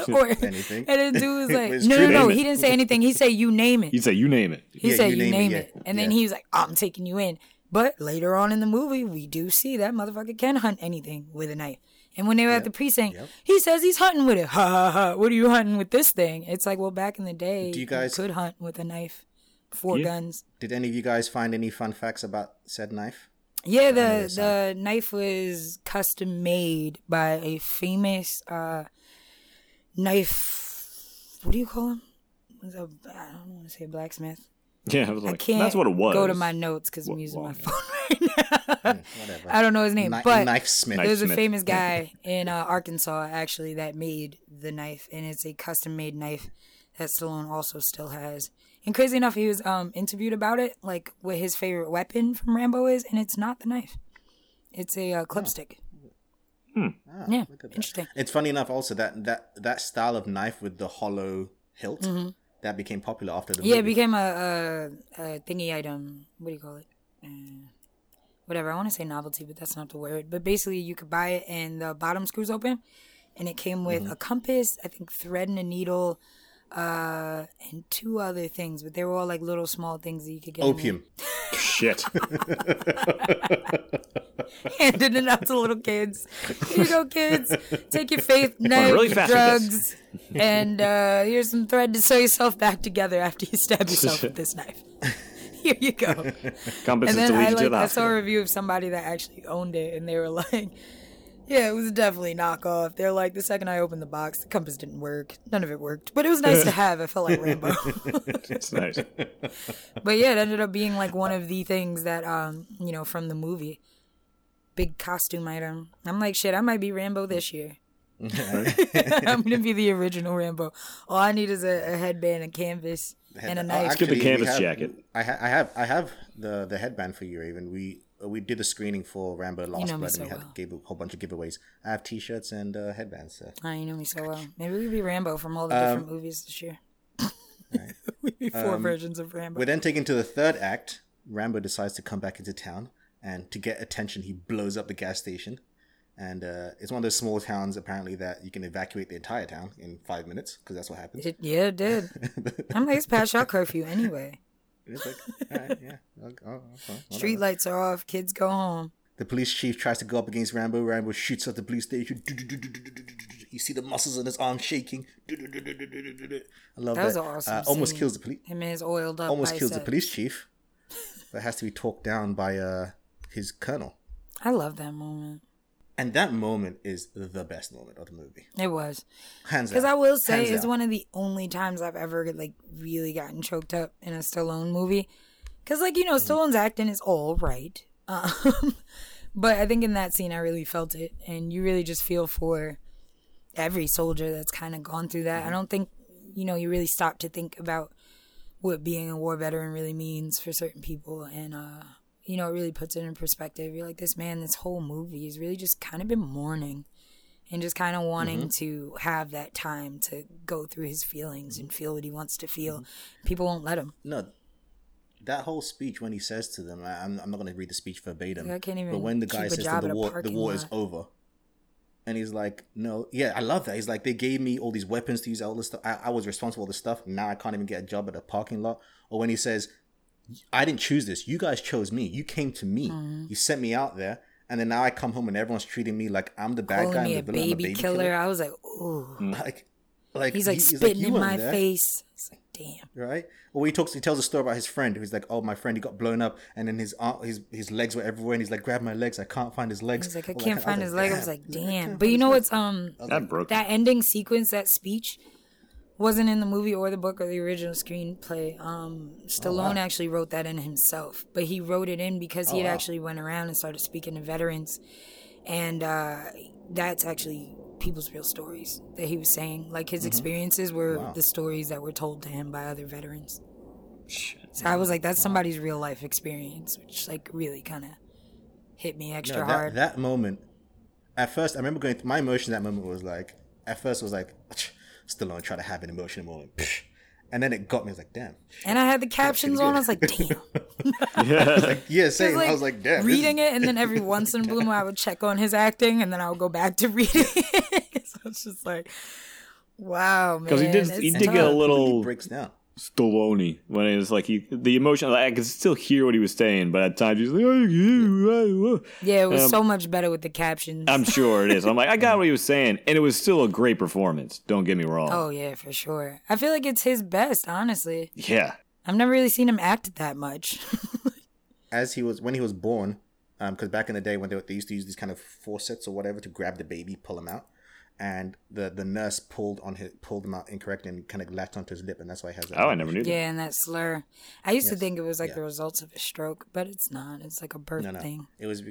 Speaker 3: or
Speaker 1: Anything.
Speaker 3: And then dude was like,
Speaker 1: It's
Speaker 3: "No, no, no."
Speaker 2: Name
Speaker 3: He didn't say anything. He said, "You name it."
Speaker 2: He said, "You name it."
Speaker 3: He
Speaker 1: Yeah,
Speaker 3: said,
Speaker 1: you
Speaker 3: "You
Speaker 1: name
Speaker 3: name,
Speaker 1: it,
Speaker 3: it,"
Speaker 1: yeah,
Speaker 3: and then he was like, "I'm taking you in." But later on in the movie, we do see that motherfucker can hunt anything with a knife. And when they were at the precinct,
Speaker 1: Yep.
Speaker 3: he says he's hunting with it. Ha ha ha! What are you hunting with this thing? It's like, well, back in the day,
Speaker 1: Do you guys-
Speaker 3: could hunt with a knife, four
Speaker 2: Yeah.
Speaker 3: guns.
Speaker 1: Did any of you guys find any fun facts about said knife?
Speaker 3: Yeah, the the knife was custom made by a famous uh, knife. What do you call him? Was a, I don't want to say blacksmith.
Speaker 2: Yeah, I was
Speaker 3: I can't
Speaker 2: that's what it was.
Speaker 3: go to my notes because I'm
Speaker 2: What-
Speaker 3: using my phone right now.
Speaker 1: Whatever.
Speaker 3: I don't know his name,
Speaker 1: Kni-
Speaker 3: but
Speaker 1: knife smith.
Speaker 3: there's a famous guy in uh, Arkansas actually that made the knife, and it's a custom made knife that Stallone also still has. And crazy enough, he was um, interviewed about it, like what his favorite weapon from Rambo is, and it's not the knife. It's a uh, clip stick.
Speaker 1: Ah,
Speaker 3: Yeah,
Speaker 1: look at that.
Speaker 3: interesting.
Speaker 1: It's funny enough also that that that style of knife with the hollow hilt that became popular after the.
Speaker 3: Yeah, it became a, a, a thingy item. What do you call it? Uh, whatever. I want to say novelty, but that's not the word. But basically, you could buy it and the bottom screws open, and it came with
Speaker 1: Mm-hmm.
Speaker 3: a compass, I think thread and a needle, uh, and two other things. But they were all like little small things that you could get.
Speaker 1: Opium.
Speaker 2: Shit.
Speaker 3: handing it out to little kids. Here you go, kids. Take your faith, knife,
Speaker 2: really
Speaker 3: drugs, and uh, here's some thread to sew yourself back together after you stab yourself with this knife. Here you go.
Speaker 2: Compass
Speaker 3: And then I like I saw a review of somebody that actually owned it, and they were like, "Yeah, it was definitely knockoff." They're like, the second I opened the box, the compass didn't work. None of it worked, but it was nice to have. I felt like Rambo.
Speaker 2: It's nice.
Speaker 3: But yeah, it ended up being like one of the things that um, you know, from the movie. Big costume item. I'm like, shit, I might be Rambo this year. I'm gonna be the original Rambo. All I need is a, a headband, a canvas, and a knife.
Speaker 1: Oh,
Speaker 3: knife.
Speaker 2: Get the canvas
Speaker 1: have-
Speaker 2: jacket.
Speaker 1: I, ha- I have I have the the headband for you, Raven. We we did a screening for Rambo Last
Speaker 3: know
Speaker 1: Blood,
Speaker 3: so
Speaker 1: and we had
Speaker 3: well.
Speaker 1: gave a whole bunch of giveaways. I have T-shirts and uh, headbands. So.
Speaker 3: Oh, you know me so well. Maybe we could be Rambo from all the
Speaker 1: Um,
Speaker 3: different movies this year. We'd be four versions of Rambo.
Speaker 1: We're then taken to the third act. Rambo decides to come back into town, and to get attention, he blows up the gas station. And uh, it's one of those small towns, apparently, that you can evacuate the entire town in five minutes, because that's what happens.
Speaker 3: It, yeah, it did. I'm like, it's past shot curfew anyway.
Speaker 1: It's like, all right, yeah. Oh, oh, oh, whatever.
Speaker 3: Street lights are off. Kids go home.
Speaker 1: The police chief tries to go up against Rambo. Rambo shoots at the police station. You see the muscles in his arm shaking. I love
Speaker 3: That
Speaker 1: that.
Speaker 3: was an awesome
Speaker 1: uh, almost kills the police.
Speaker 3: Him and his oiled up.
Speaker 1: Almost kills the police chief, but has to be talked down by uh, his colonel.
Speaker 3: I love that moment.
Speaker 1: And that moment is the best moment of the movie,
Speaker 3: It was.
Speaker 1: hands
Speaker 3: Because. I will say,
Speaker 1: Hands
Speaker 3: it's
Speaker 1: down.
Speaker 3: one of the only times I've ever like really gotten choked up in a Stallone movie. Because like you know,
Speaker 1: Mm-hmm.
Speaker 3: Stallone's acting is all right, um, but I think in that scene I really felt it, and you really just feel for every soldier that's kind of gone through
Speaker 1: Mm-hmm.
Speaker 3: that. I don't think you know you really stop to think about what being a war veteran really means for certain people, and uh, you know it really puts it in perspective. You're like, this man, this whole movie has really just kind of been mourning and just kind of wanting
Speaker 1: Mm-hmm.
Speaker 3: to have that time to go through his feelings and feel what he wants to feel.
Speaker 1: Mm-hmm.
Speaker 3: People won't let him.
Speaker 1: no, that whole speech when he says to them, I- I'm, I'm not going to read the speech verbatim,
Speaker 3: I can't even
Speaker 1: but when the guy says that the war, the war is over, and he's like, no, yeah, I love that. He's like, they gave me all these weapons to use, all this stuff. I, I was responsible for this stuff. Now I can't even get a job at a parking lot. Or when he says, I didn't choose this. You guys chose me. You came to me.
Speaker 3: Mm-hmm.
Speaker 1: You sent me out there. And then now I come home and everyone's treating me like I'm the bad
Speaker 3: Calling
Speaker 1: guy.
Speaker 3: me
Speaker 1: I'm
Speaker 3: a
Speaker 1: the villain. I'm
Speaker 3: baby, killer. I was like, ooh.
Speaker 1: Like, like
Speaker 3: He's like
Speaker 1: he-
Speaker 3: spitting
Speaker 1: you
Speaker 3: in my
Speaker 1: there,
Speaker 3: face. It's like, damn.
Speaker 1: right? Or he talks, he tells a story about his friend who's like, "Oh, my friend, he got blown up, and then his arm, his his legs were everywhere, and he's like, grab my legs, I can't find his legs.
Speaker 3: He's like, I
Speaker 1: All
Speaker 3: can't
Speaker 1: kind-
Speaker 3: find
Speaker 1: was
Speaker 3: his leg. I was like, damn.
Speaker 1: can't
Speaker 3: But you know
Speaker 1: leg.
Speaker 3: what's um
Speaker 2: That broke.
Speaker 3: that ending sequence, that speech, wasn't in the movie or the book or the original screenplay. Um, Stallone actually wrote that in himself, but he wrote it in because he had
Speaker 1: wow.
Speaker 3: actually went around and started speaking to veterans, and uh, that's actually people's real stories that he was saying. Like his mm-hmm. experiences were
Speaker 1: Wow.
Speaker 3: the stories that were told to him by other veterans.
Speaker 2: Shit.
Speaker 3: So I was like, that's somebody's real life experience, which like really kind of hit me extra
Speaker 1: No,
Speaker 3: hard.
Speaker 1: that, that moment, at first, I remember going. Through, my emotion that moment was like, at first, it was like, Stallone trying to have an emotional moment, and then it got me. I was like, damn.
Speaker 3: and I had the captions on. I was like, damn.
Speaker 2: Yeah.
Speaker 1: Yeah, same. I was like, damn.
Speaker 3: reading it, and then every once in a blue moon, I would check on his acting, and then I would go back to reading it. so it's just like, wow, man.
Speaker 2: Because he did, he
Speaker 3: it's
Speaker 2: did get a
Speaker 3: tough.
Speaker 1: He
Speaker 2: little
Speaker 1: breaks down.
Speaker 2: Stallone when it was like he, the emotion. Like, I could still hear what he was saying, but at times he's like, "Oh, yeah, yeah, yeah."
Speaker 3: Yeah, it was
Speaker 2: um,
Speaker 3: so much better with the captions.
Speaker 2: I'm sure it is. I'm like, I got what he was saying, and it was still a great performance. Don't get me wrong.
Speaker 3: oh yeah, for sure. I feel like it's his best, honestly.
Speaker 2: Yeah.
Speaker 3: I've never really seen him act that much.
Speaker 1: As he was when he was born, because back in the day when they, they used to use these kind of forceps or whatever to grab the baby, pull him out, and the the nurse pulled on his pulled him out incorrectly and kind of latched onto his lip, and that's why he has. That
Speaker 2: Oh, I never knew that.
Speaker 3: yeah, and that slur. I used to think it was like
Speaker 1: Yeah.
Speaker 3: the results of a stroke, but it's not. It's like a birth
Speaker 1: No, no,
Speaker 3: thing.
Speaker 1: it was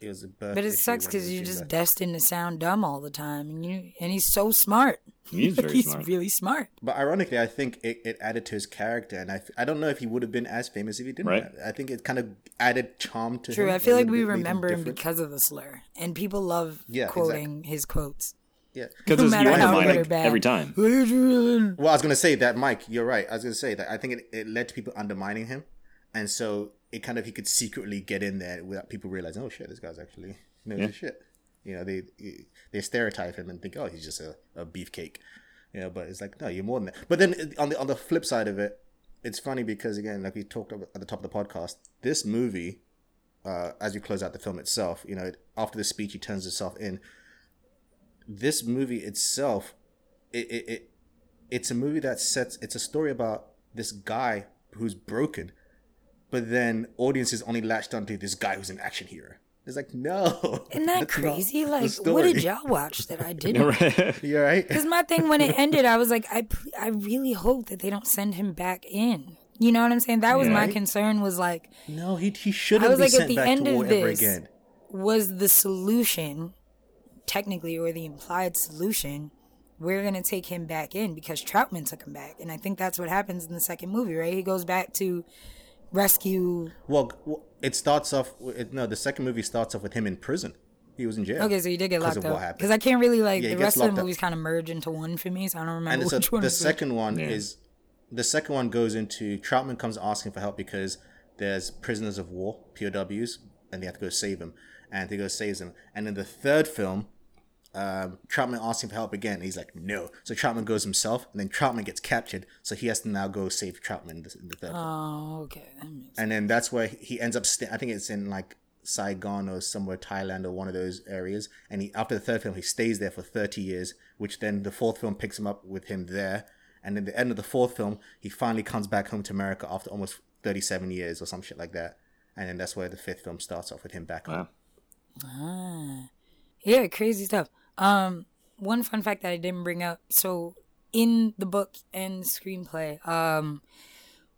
Speaker 1: it was a birth.
Speaker 3: But it
Speaker 1: issue
Speaker 3: sucks because you're just
Speaker 1: birth.
Speaker 3: destined to sound dumb all the time, and you and he's so smart.
Speaker 2: He's very
Speaker 3: he's
Speaker 2: smart.
Speaker 3: really smart.
Speaker 1: But ironically, I think it, it added to his character, and I, I don't know if he would have been as famous if he didn't.
Speaker 2: Right.
Speaker 1: I think it kind of added charm to him.
Speaker 3: True.
Speaker 1: him.
Speaker 3: I feel like we remember him
Speaker 1: different.
Speaker 3: because of the slur, and people love
Speaker 1: Yeah,
Speaker 3: quoting his quotes.
Speaker 1: Yeah.
Speaker 2: Because
Speaker 3: No
Speaker 2: it's
Speaker 3: matter
Speaker 2: your
Speaker 3: how good or bad.
Speaker 2: every time.
Speaker 1: Well, I was gonna say that, Mike. You're right. I was gonna say that. I think it, it led to people undermining him, and so it kind of he could secretly get in there without people realizing, oh shit, this guy's actually knows his shit. You know, they they stereotype him and think, oh, he's just a, a beefcake. You know, but it's like, no, you're more than that. But then on the on the flip side of it, it's funny because again, like we talked about at the top of the podcast, this movie, uh, as you close out the film itself, you know, after the speech, he turns himself in. This movie itself, it, it, it it's a movie that sets it's a story about this guy who's broken, but then audiences only latched onto this guy who's an action hero. It's like no,
Speaker 3: Isn't that crazy? Like, what did y'all watch that I didn't?
Speaker 2: Right.
Speaker 1: You're right.
Speaker 3: Because my thing when it ended, I was like, I, I really hope that they don't send him back in. You know what I'm saying? That was my concern. Was like,
Speaker 1: No, he he shouldn't
Speaker 3: was
Speaker 1: be
Speaker 3: like, at
Speaker 1: sent
Speaker 3: the
Speaker 1: back
Speaker 3: end
Speaker 1: to
Speaker 3: of
Speaker 1: war ever
Speaker 3: this,
Speaker 1: again.
Speaker 3: was the solution, technically, or the implied solution, we're gonna take him back in because Trautman took him back, and I think that's what happens in the second movie, right? He goes back to rescue.
Speaker 1: Well, it starts off. with- no, the second movie starts off with him in prison. He was in jail.
Speaker 3: Okay, so you did get locked
Speaker 1: of what
Speaker 3: up
Speaker 1: happened.
Speaker 3: because I can't really like
Speaker 1: Yeah,
Speaker 3: the rest of
Speaker 1: locked
Speaker 3: the
Speaker 1: up.
Speaker 3: movies kind of merge into one for me, so I don't remember
Speaker 1: and so
Speaker 3: which one.
Speaker 1: the
Speaker 3: is which.
Speaker 1: second one
Speaker 2: Yeah.
Speaker 1: is the second one goes into Trautman comes asking for help because there's prisoners of war POWs and they have to go save them and he goes saves them and in the third film um, Trautman asks him for help again. He's like no. So Trautman goes himself and then Trautman gets captured. So he has to now go save Trautman in the, in the third.
Speaker 3: Oh, okay. That makes
Speaker 1: and then that's where he ends up sta- I think it's in like Saigon or somewhere Thailand or one of those areas. And he after the third film he stays there for 30 years which then the fourth film picks him up with him there. And in the end of the fourth film he finally comes back home to America after almost 37 years or some shit like that. And then that's where the fifth film starts off with him back home.
Speaker 2: Wow.
Speaker 3: Yeah, crazy stuff. Um, one fun fact that I didn't bring up. So in the book and screenplay, um,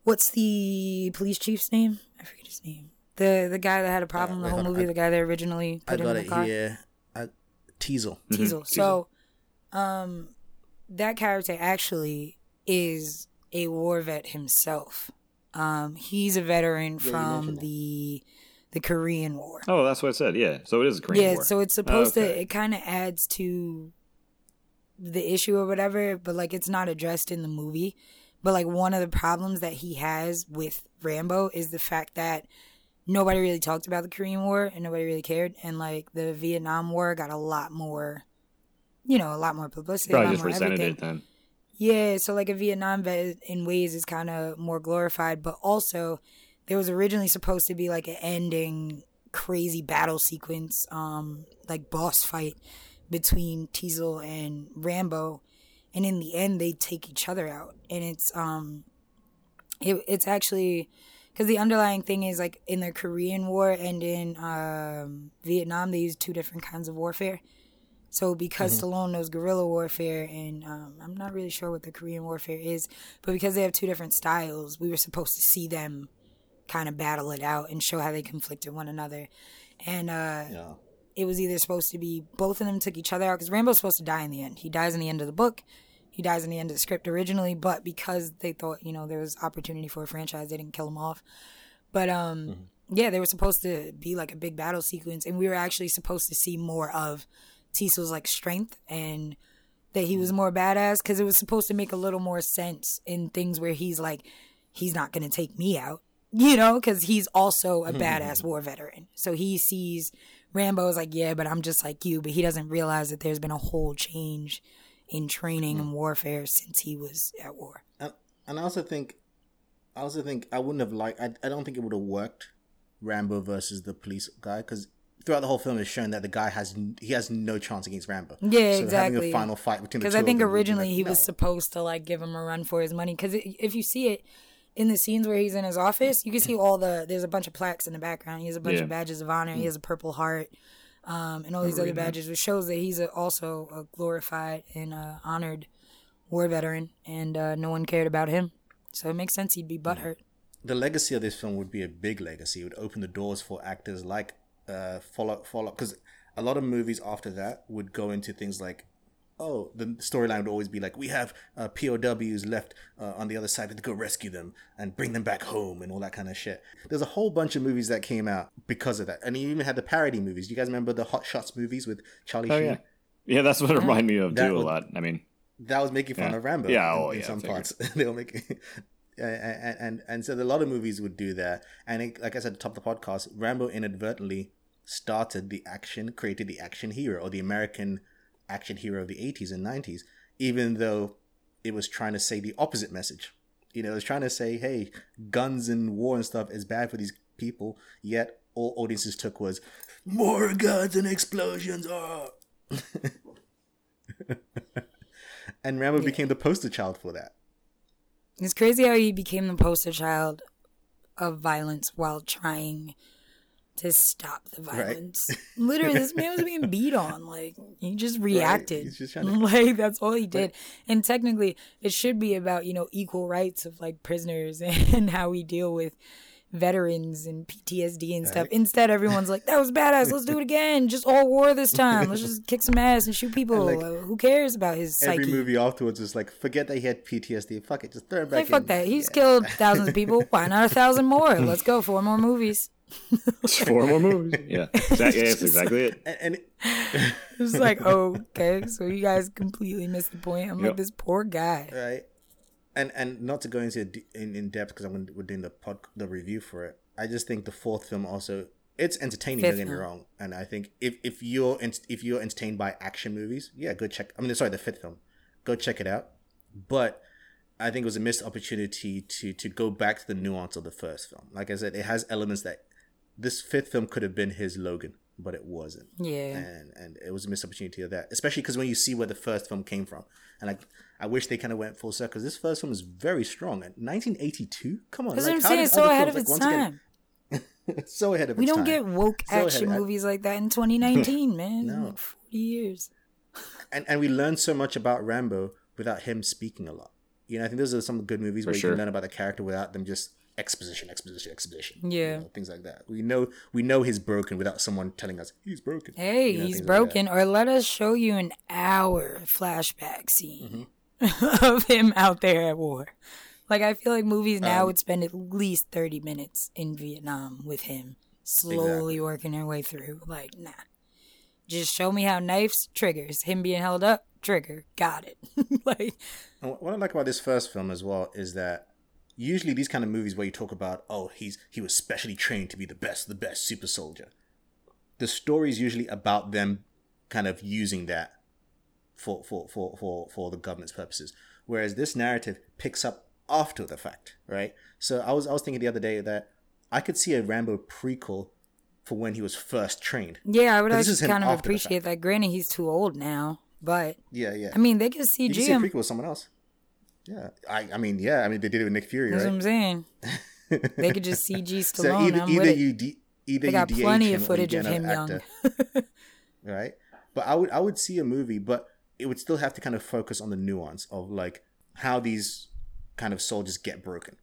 Speaker 3: what's the police chief's name? I forget his name. The the guy that had a problem
Speaker 1: Uh,
Speaker 3: the whole
Speaker 1: on.
Speaker 3: movie.
Speaker 1: I-
Speaker 3: the guy that originally
Speaker 1: I
Speaker 3: him
Speaker 1: got
Speaker 3: in
Speaker 1: it
Speaker 3: the car.
Speaker 1: here uh, Teasle
Speaker 3: Teasle. So, um, that character actually is a war vet himself. Um, he's a veteran from
Speaker 1: mentioned that.
Speaker 3: the the Korean War.
Speaker 2: Oh, that's what I said. Yeah. So it is a Korean War.
Speaker 3: yeah,
Speaker 2: War.
Speaker 3: so it's supposed
Speaker 2: Okay.
Speaker 3: to. It kind of adds to the issue or whatever, but like it's not addressed in the movie. But like one of the problems that he has with Rambo is the fact that nobody really talked about the Korean War and nobody really cared, and like the Vietnam War got a lot more, you know, a lot more publicity, a
Speaker 2: Probably
Speaker 3: lot
Speaker 2: just
Speaker 3: more everything.
Speaker 2: it then.
Speaker 3: Yeah, so like a Vietnam vet in ways is kind of more glorified, but also there was originally supposed to be like an ending crazy battle sequence, um, like boss fight between Teasle and Rambo, and in the end they take each other out, and it's um, it, it's actually because the underlying thing is like in the Korean War and in um, Vietnam they use two different kinds of warfare. So because Stallone knows guerrilla warfare, and um, I'm not really sure what the Korean warfare is, but because they have two different styles, we were supposed to see them kind of battle it out and show how they conflicted one another. And uh,
Speaker 1: yeah
Speaker 3: it was either supposed to be both of them took each other out because Rambo's supposed to die in the end. He dies in the end of the book. He dies in the end of the script originally, but because they thought you know there was opportunity for a franchise, they didn't kill him off. But um, yeah, they were supposed to be like a big battle sequence, and we were actually supposed to see more of Teasle's like strength and that he was more badass because it was supposed to make a little more sense in things where he's like, he's not gonna take me out, you know, because he's also a hmm. badass war veteran. So he sees Rambo is like, yeah, but I'm just like you, but he doesn't realize that there's been a whole change in training and hmm. warfare since he was at war.
Speaker 1: and, and I also think, I also think I wouldn't have liked. I, I don't think it would have worked, Rambo versus the police guy, because throughout the whole film it's shown that the guy has he has no chance against Rambo.
Speaker 3: Yeah,
Speaker 1: so Having
Speaker 3: exactly.
Speaker 1: a final fight between the two
Speaker 3: Because I think originally
Speaker 1: like,
Speaker 3: he was supposed to like give him a run for his money. Because if you see it in the scenes where he's in his office, you can see all the there's a bunch of plaques in the background. He has a bunch
Speaker 2: Yeah.
Speaker 3: of badges of honor. He has a Purple Heart, um, and all these other badges, which shows that he's a, also a glorified and uh, honored war veteran, and uh, no one cared about him. So it makes sense he'd be butthurt.
Speaker 1: the legacy of this film would be a big legacy. It would open the doors for actors like uh, follow follow because a lot of movies after that would go into things like. Oh, the storyline would always be like, we have uh, POWs left uh, on the other side to go rescue them and bring them back home and all that kind of shit. There's a whole bunch of movies that came out because of that. And you even had the parody movies. You guys remember the Hot Shots movies with Charlie
Speaker 2: Oh
Speaker 1: Sheen?
Speaker 2: yeah. Yeah, that's what it reminded me of
Speaker 1: That
Speaker 2: too a lot. I mean,
Speaker 1: that was making fun
Speaker 2: Yeah.
Speaker 1: of Rambo.
Speaker 2: Yeah,
Speaker 1: in,
Speaker 2: oh,
Speaker 1: in
Speaker 2: yeah,
Speaker 1: some parts they were making, and, and and so a lot of movies would do that. And it, like I said at the top of the podcast, Rambo inadvertently started the action, created the action hero or the American action hero of the eighties and nineties, even though it was trying to say the opposite message. You know, it was trying to say, hey, guns and war and stuff is bad for these people. Yet all audiences took was more guns and explosions. Oh. and Rambo became the poster child for that.
Speaker 3: It's crazy how he became the poster child of violence while trying to stop the violence. Literally, this man was being beat on. Like he just reacted.
Speaker 1: He's just trying to-
Speaker 3: like that's all he did. And technically, it should be about you know equal rights of like prisoners and how we deal with veterans and PTSD and stuff. Instead, everyone's like, "That was badass. Let's do it again. Just all war this time. Let's just kick some ass and shoot people.
Speaker 1: like,
Speaker 3: Uh, Who cares about his psyche?"
Speaker 1: Every movie afterwards is like, forget that he had PTSD. Fuck it, just throw him back
Speaker 3: Like, fuck that. He's
Speaker 1: Yeah.
Speaker 3: killed thousands of people. Why not a thousand more? Let's go. Four more movies.
Speaker 2: Four more movies. Yeah, exactly. Yeah, that's exactly it.
Speaker 1: And, and it-
Speaker 3: It's like, oh, okay. So you guys completely missed the point. I'm like, this poor guy.
Speaker 1: right and and not to go into it in, in depth because i'm gonna, we're doing the pod the review for it i just think the fourth film also it's entertaining
Speaker 3: Fifth
Speaker 1: don't get me
Speaker 3: film.
Speaker 1: wrong and i think if if you're en- if you're entertained by action movies yeah go check i mean sorry the fifth film go check it out but i think it was a missed opportunity to to go back to the nuance of the first film like i said it has elements that this fifth film could have been his logan but it wasn't
Speaker 3: Yeah.
Speaker 1: and and it was a missed opportunity of that, especially because when you see where the first film came from, and like I wish they kind of went full circle. Because this first film is very strong. And 1982, come on,
Speaker 3: That's
Speaker 1: like,
Speaker 3: what I'm
Speaker 1: how
Speaker 3: saying.
Speaker 1: did
Speaker 3: It's so ahead
Speaker 1: films,
Speaker 3: of its
Speaker 1: like, once again,
Speaker 3: time.
Speaker 1: so ahead of time.
Speaker 3: We
Speaker 1: its
Speaker 3: don't
Speaker 1: time.
Speaker 3: get woke
Speaker 1: So
Speaker 3: action
Speaker 1: of-
Speaker 3: movies like that in 2019, man.
Speaker 1: No.
Speaker 3: Like 40 years.
Speaker 1: and and we learned so much about Rambo without him speaking a lot. You know, I think those are some good movies
Speaker 2: For
Speaker 1: where you
Speaker 2: sure.
Speaker 1: can learn about the character without them just exposition, exposition, exposition. you
Speaker 3: Yeah.
Speaker 1: know, things like that. We know we know he's broken without someone telling us he's broken.
Speaker 3: Hey,
Speaker 1: You know,
Speaker 3: he's
Speaker 1: things like
Speaker 3: broken. or let us show you an hour flashback scene
Speaker 1: Mm-hmm.
Speaker 3: of him out there at war. Like, I feel like movies now
Speaker 1: Um,
Speaker 3: would spend at least 30 minutes in Vietnam with him, slowly
Speaker 1: Exactly.
Speaker 3: working her way through. Like, nah. Just show me how knives triggers. Him being held up, trigger. Got it. like,
Speaker 1: And what I like about this first film as well is that usually these kind of movies where you talk about oh he's he was specially trained to be the best the best super soldier. The story is usually about them kind of using that for for for for, for the government's purposes. Whereas this narrative picks up after the fact right? So i was i was thinking the other day that i could see a rambo prequel for when he was first trained.
Speaker 3: Yeah, I would actually kind of appreciate that. Granted, he's too old now, but
Speaker 1: yeah yeah.
Speaker 3: I mean, they could
Speaker 1: you
Speaker 3: CG
Speaker 1: can see a prequel with someone else yeah i i mean yeah i mean they did it with nick fury
Speaker 3: That's
Speaker 1: right
Speaker 3: what I'm saying. They could just CG
Speaker 1: So
Speaker 3: Stallone.
Speaker 1: either,
Speaker 3: I'm
Speaker 1: either you de- either
Speaker 3: They
Speaker 1: you
Speaker 3: got plenty of footage of him young.
Speaker 1: right? But I would I would see a movie, but it would still have to kind of focus on the nuance of like how these kind of soldiers get broken,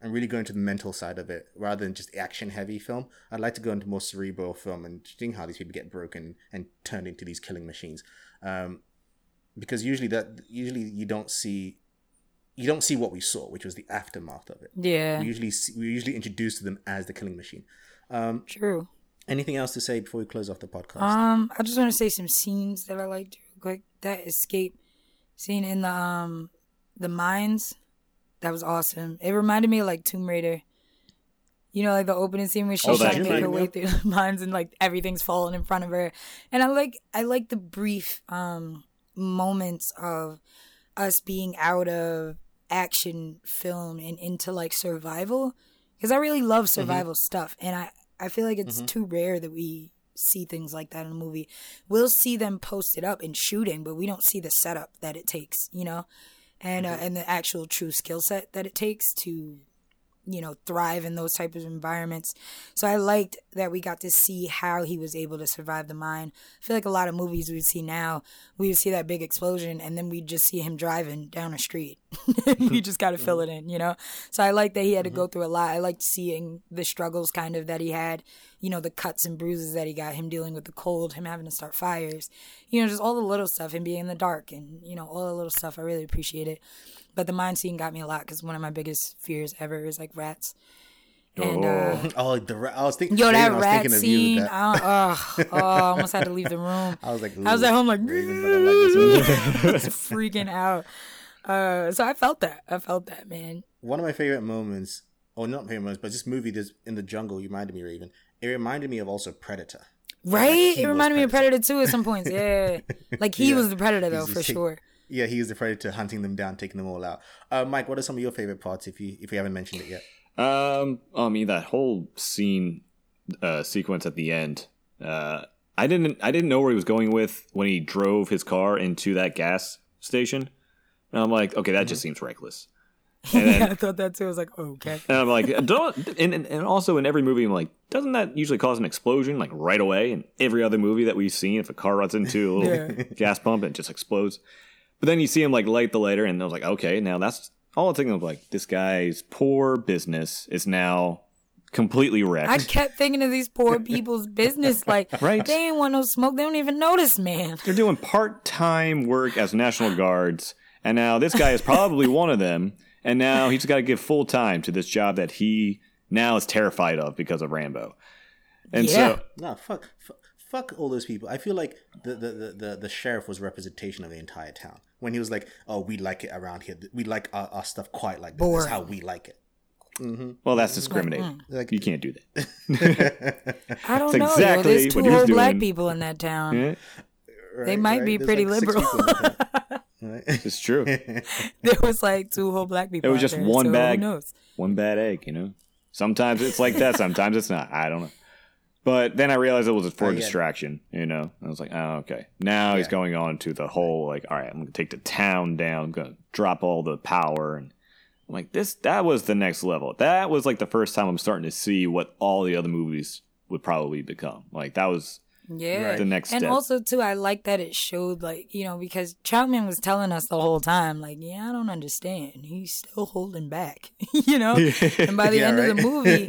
Speaker 1: and really go into the mental side of it rather than just action heavy film. I'd like to go into more cerebral film and seeing how these people get broken and turned into these killing machines. Um, because usually that usually you don't see you don't see what we saw, which was the aftermath of it.
Speaker 3: Yeah,
Speaker 1: We usually see, we usually introduce them as the killing machine. Um,
Speaker 3: true.
Speaker 1: anything else to say before we close off the podcast?
Speaker 3: Um, I just want to say some scenes that I liked real quick. That escape scene in the um the mines, that was awesome. It reminded me of like Tomb Raider. You know, like the opening scene where she's
Speaker 2: Oh, that
Speaker 3: trying to make her way through the mines and like everything's falling in front of her. And I like I like the brief um moments of us being out of action film and into like survival because I really love mm-hmm. survival stuff and I I feel like it's mm-hmm. too rare that we see things like that in a movie. We'll see them posted up and shooting, but we don't see the setup that it takes, you know, and uh, mm-hmm. and the actual true skill set that it takes to you know thrive in those type of environments. So i liked that we got to see how he was able to survive the mine. I feel like a lot of movies we'd see now we would see that big explosion and then we'd just see him driving down a street. We just got to fill it in you know? So i like that he had to go mm-hmm. through a lot. I liked seeing the struggles kind of that he had you know the cuts and bruises that he got him dealing with the cold him having to start fires you know just all the little stuff him being in the dark and you know all the little stuff. I really appreciate it but the mine scene got me a lot because one of my biggest fears ever is like rats and uh
Speaker 1: oh, the ra- I was thinking.
Speaker 3: Yo, that rat
Speaker 1: thinking of you
Speaker 3: scene,
Speaker 1: that.
Speaker 3: I, uh, oh, I almost had to leave the room.
Speaker 1: I was like,
Speaker 3: I was at home like,
Speaker 1: Raven's like this movie."
Speaker 3: Freaking out. Uh, so I felt that. I felt that, man.
Speaker 1: One of my favorite moments, or not favorite moments, but just movie this in the jungle You reminded me, Raven. It reminded me of also Predator.
Speaker 3: Right?
Speaker 1: he
Speaker 3: It reminded me of
Speaker 1: Predator.
Speaker 3: Too at some points. Yeah, like he
Speaker 1: Yeah.
Speaker 3: was the Predator though
Speaker 1: He's
Speaker 3: for sure.
Speaker 1: Yeah, he was the Predator, hunting them down, taking them all out. Uh, Mike, what are some of your favorite parts? If you if you haven't mentioned it yet.
Speaker 2: Um, I mean that whole scene uh, sequence at the end. Uh, I didn't I didn't know where he was going with when he drove his car into that gas station. And I'm like, okay, that just seems reckless. And
Speaker 3: yeah, I thought that too. I was like, okay.
Speaker 2: and I'm like, don't. And, and and also in every movie, I'm like, doesn't that usually cause an explosion like right away? In every other movie that we've seen, if a car runs into a little
Speaker 3: Yeah.
Speaker 2: gas pump, it just explodes. But then you see him like light the lighter, and I was like, okay, now that's all I'm thinking of. Like this guy's poor business is now completely wrecked.
Speaker 3: I kept thinking of these poor people's business. Like,
Speaker 2: Right.
Speaker 3: they ain't want no smoke. They don't even notice, man.
Speaker 2: They're doing part time work as National Guards, and now this guy is probably one of them, and now he's got to give full time to this job that he now is terrified of because of Rambo. And
Speaker 3: Yeah.
Speaker 2: so,
Speaker 1: No, fuck, fuck, fuck all those people. I feel like the, the, the, the, the sheriff was representation of the entire town. When he was like, oh, we like it around here. We like our, our stuff quite like this. This is how we like it. Mm-hmm.
Speaker 2: well, that's discriminating. Mm-hmm.
Speaker 1: Like-
Speaker 2: you can't do that.
Speaker 3: I don't
Speaker 2: That's
Speaker 3: know. yo. There's two whole black people in that town.
Speaker 2: Yeah,
Speaker 3: They might
Speaker 1: right?
Speaker 3: be
Speaker 1: There's
Speaker 3: pretty
Speaker 1: like
Speaker 3: liberal.
Speaker 1: people in the town, right?
Speaker 2: it's true.
Speaker 3: there was like two whole black people.
Speaker 2: It was
Speaker 3: out
Speaker 2: just
Speaker 3: there,
Speaker 2: one
Speaker 3: so
Speaker 2: bag. One bad egg, you know. Sometimes it's like that. Sometimes it's not. I don't know. But then I realized it was for
Speaker 1: Oh,
Speaker 2: a
Speaker 1: yeah.
Speaker 2: distraction. You know, I was like, oh, okay. Now he's going on to the whole like, all right, I'm gonna take the town down. I'm gonna drop all the power, and I'm like, this. That was the next level. That was like the first time I'm starting to see what all the other movies would probably become. Like that was
Speaker 3: Yeah.
Speaker 2: the next
Speaker 3: and
Speaker 2: step.
Speaker 3: also too, I like that it showed like you know because Trautman was telling us the whole time like, yeah, I don't understand. He's still holding back, you know. and by the
Speaker 1: Yeah,
Speaker 3: end of the movie,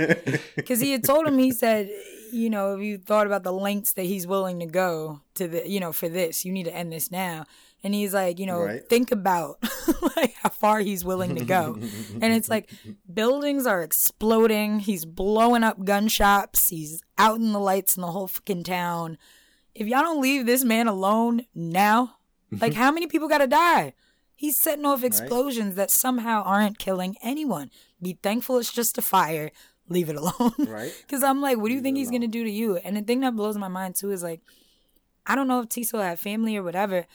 Speaker 3: because he had told him, he said, you know, if you thought about the lengths that he's willing to go to the, you know, for this, you need to end this now. And he's like, you know,
Speaker 1: Right.
Speaker 3: think about like how far he's willing to go. and it's like buildings are exploding. He's blowing up gun shops. He's out in the lights in the whole fucking town. If y'all don't leave this man alone now, like how many people gotta die? He's setting off explosions that somehow aren't killing anyone. Be thankful it's just a fire. Leave it alone.
Speaker 1: Right.
Speaker 3: Because I'm like, what do you think he's gonna do to you? And the thing that blows my mind too is like, I don't know if Teasle had family or whatever,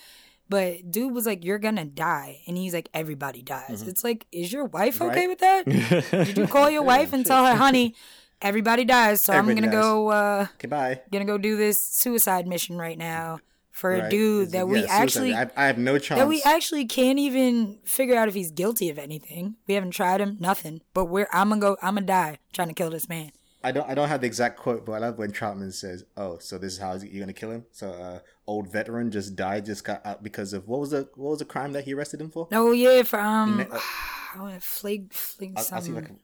Speaker 3: but dude was like, "You're gonna die," and he's like, "Everybody dies." It's like, is your wife okay
Speaker 1: Right.
Speaker 3: with that? Did you call your wife and tell her, "Honey, everybody dies, so I'm gonna go, uh,
Speaker 1: Okay, bye.
Speaker 3: gonna go do this suicide mission right now for a dude that
Speaker 1: yeah,
Speaker 3: we actually."
Speaker 1: I, I have no chance.
Speaker 3: that we actually can't even figure out if he's guilty of anything. We haven't tried him, nothing. But we're I'm gonna go. I'm gonna die trying to kill this man.
Speaker 1: I don't I don't have the exact quote, but I love when Trautman says, "Oh, so this is how you're gonna kill him." So, uh, old veteran just died, just got out because of what was the what was the crime that he arrested him for?
Speaker 3: Oh yeah, for um,
Speaker 1: Ne- uh,
Speaker 3: I want to flag flag
Speaker 1: I'll, I'll see
Speaker 3: something.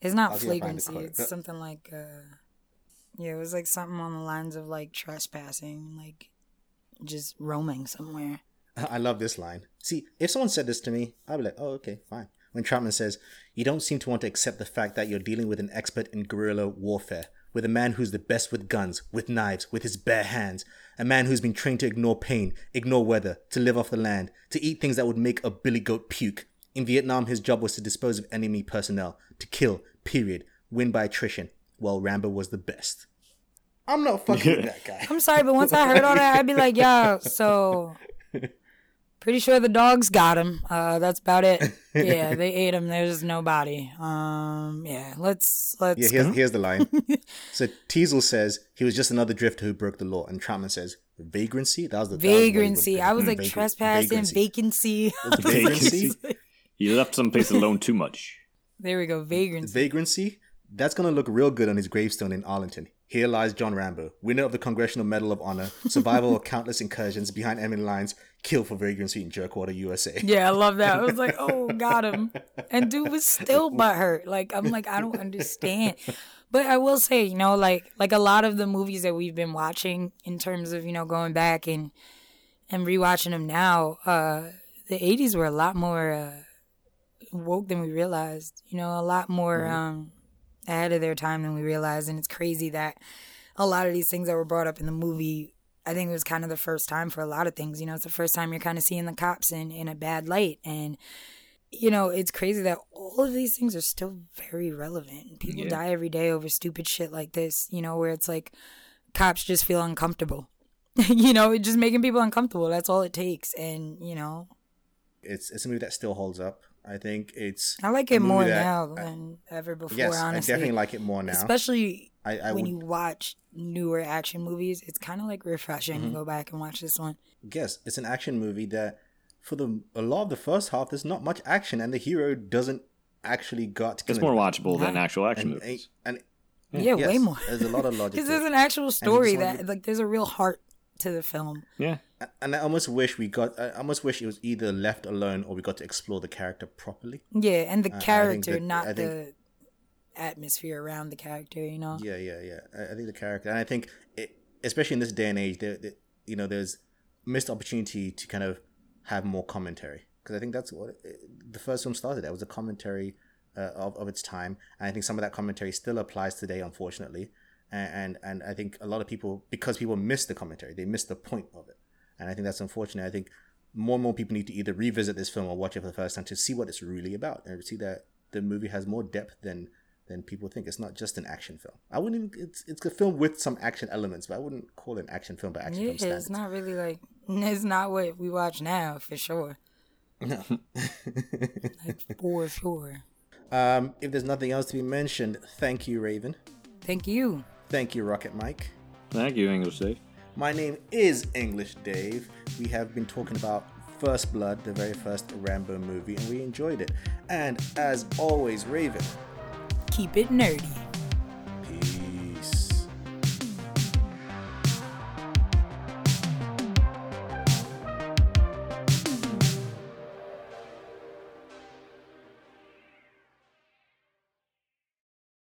Speaker 3: It's not
Speaker 1: I'll see if I find the
Speaker 3: flagrancy. It's
Speaker 1: But-
Speaker 3: something like uh, yeah, it was like something on the lines of like trespassing, like just roaming somewhere.
Speaker 1: I love this line. See, if someone said this to me, I'd be like, "Oh, okay, fine." When Trautman says, "You don't seem to want to accept the fact that you're dealing with an expert in guerrilla warfare, with a man who's the best with guns, with knives, with his bare hands, a man who's been trained to ignore pain, ignore weather, to live off the land, to eat things that would make a billy goat puke. In Vietnam, his job was to dispose of enemy personnel, to kill. Period. Win by attrition. Well, Rambo was the best." I'm not fucking with that guy.
Speaker 3: I'm sorry, but once I heard all that, I'd be like, yo, so pretty sure the dogs got him. Uh, that's about it. Yeah, they ate him. There's no body. Um, yeah, let's let's.
Speaker 1: Yeah, here's, here's the line. so Teasle says he was just another drifter who broke the law, and Trautman says vagrancy. That was the that was what he would
Speaker 3: Vagrancy. I was like
Speaker 1: Vagra-
Speaker 3: trespassing,
Speaker 1: vagrancy.
Speaker 3: vacancy.
Speaker 1: Vagrancy.
Speaker 2: he left some place alone too much.
Speaker 3: There we go, vagrancy.
Speaker 1: Vagrancy. That's gonna look real good on his gravestone in Arlington. Here lies John Rambo, winner of the Congressional Medal of Honor, survival of countless incursions behind enemy lines, killed for vagrancy in Jerkwater, USA.
Speaker 3: Yeah, I love that. I was like, oh, got him. And dude was still butthurt. Like, I'm like, I don't understand. But I will say, you know, like like a lot of the movies that we've been watching in terms of, you know, going back and and rewatching them now, uh, the 80s were a lot more uh, woke than we realized. You know, a lot more um, ahead of their time than we realized. And it's crazy that a lot of these things that were brought up in the movie, I think it was kind of the first time for a lot of things. You know, it's the first time you're kind of seeing the cops in, in a bad light. And, you know, it's crazy that all of these things are still very relevant. People
Speaker 2: Yeah.
Speaker 3: die every day over stupid shit like this, you know, where it's like cops just feel uncomfortable. you know, just making people uncomfortable. That's all it takes. And, you know,
Speaker 1: It's it's a movie that still holds up. I think it's.
Speaker 3: I like it more
Speaker 1: that-
Speaker 3: now than ever before,
Speaker 1: Yes,
Speaker 3: honestly.
Speaker 1: I definitely like it more now.
Speaker 3: Especially
Speaker 1: I, I
Speaker 3: when
Speaker 1: would
Speaker 3: you watch newer action movies, it's kind of like refreshing
Speaker 1: Mm-hmm.
Speaker 3: to go back and watch this one.
Speaker 1: Yes, it's an action movie that, for the a lot of the first half, there's not much action, and the hero doesn't actually got.
Speaker 2: It's more watchable than actual action
Speaker 1: and,
Speaker 2: movies.
Speaker 1: and,
Speaker 3: Yeah,
Speaker 1: yes,
Speaker 3: way more.
Speaker 1: There's a lot of logic.
Speaker 3: Because there's an actual story
Speaker 1: just wanna
Speaker 3: that, like, there's a real heart to the film.
Speaker 2: Yeah.
Speaker 1: And I almost wish we got. I almost wish it was either left alone or we got to explore the character properly.
Speaker 3: Yeah, and the
Speaker 1: think
Speaker 3: character,
Speaker 1: that-
Speaker 3: not
Speaker 1: I
Speaker 3: the atmosphere around the character. You know.
Speaker 1: Yeah, yeah, yeah. I, I think the character, and I think, it, especially in this day and age, there, there, you know, there's missed opportunity to kind of have more commentary because I think that's what it, the first film started. That was a commentary uh, of of its time, and I think some of that commentary still applies today, unfortunately. And, and and I think a lot of people, because people miss the commentary, they miss the point of it, and I think that's unfortunate. I think more and more people need to either revisit this film or watch it for the first time to see what it's really about and see that the movie has more depth than than people think. It's not just an action film. I wouldn't. Even, it's it's a film with some action elements, but I wouldn't call it an action film by action
Speaker 3: Yeah,
Speaker 1: film standards.
Speaker 3: it's not really like it's not what we watch now for sure.
Speaker 1: No.
Speaker 3: Like for sure.
Speaker 1: um, if there's nothing else to be mentioned, thank you, Raven.
Speaker 3: Thank you.
Speaker 1: Thank you, Rocket Mike.
Speaker 2: Thank you, English Dave.
Speaker 1: My name is English Dave. We have been talking about First Blood, the very first Rambo movie, and we enjoyed it. And as always, Raven,
Speaker 3: Keep it nerdy.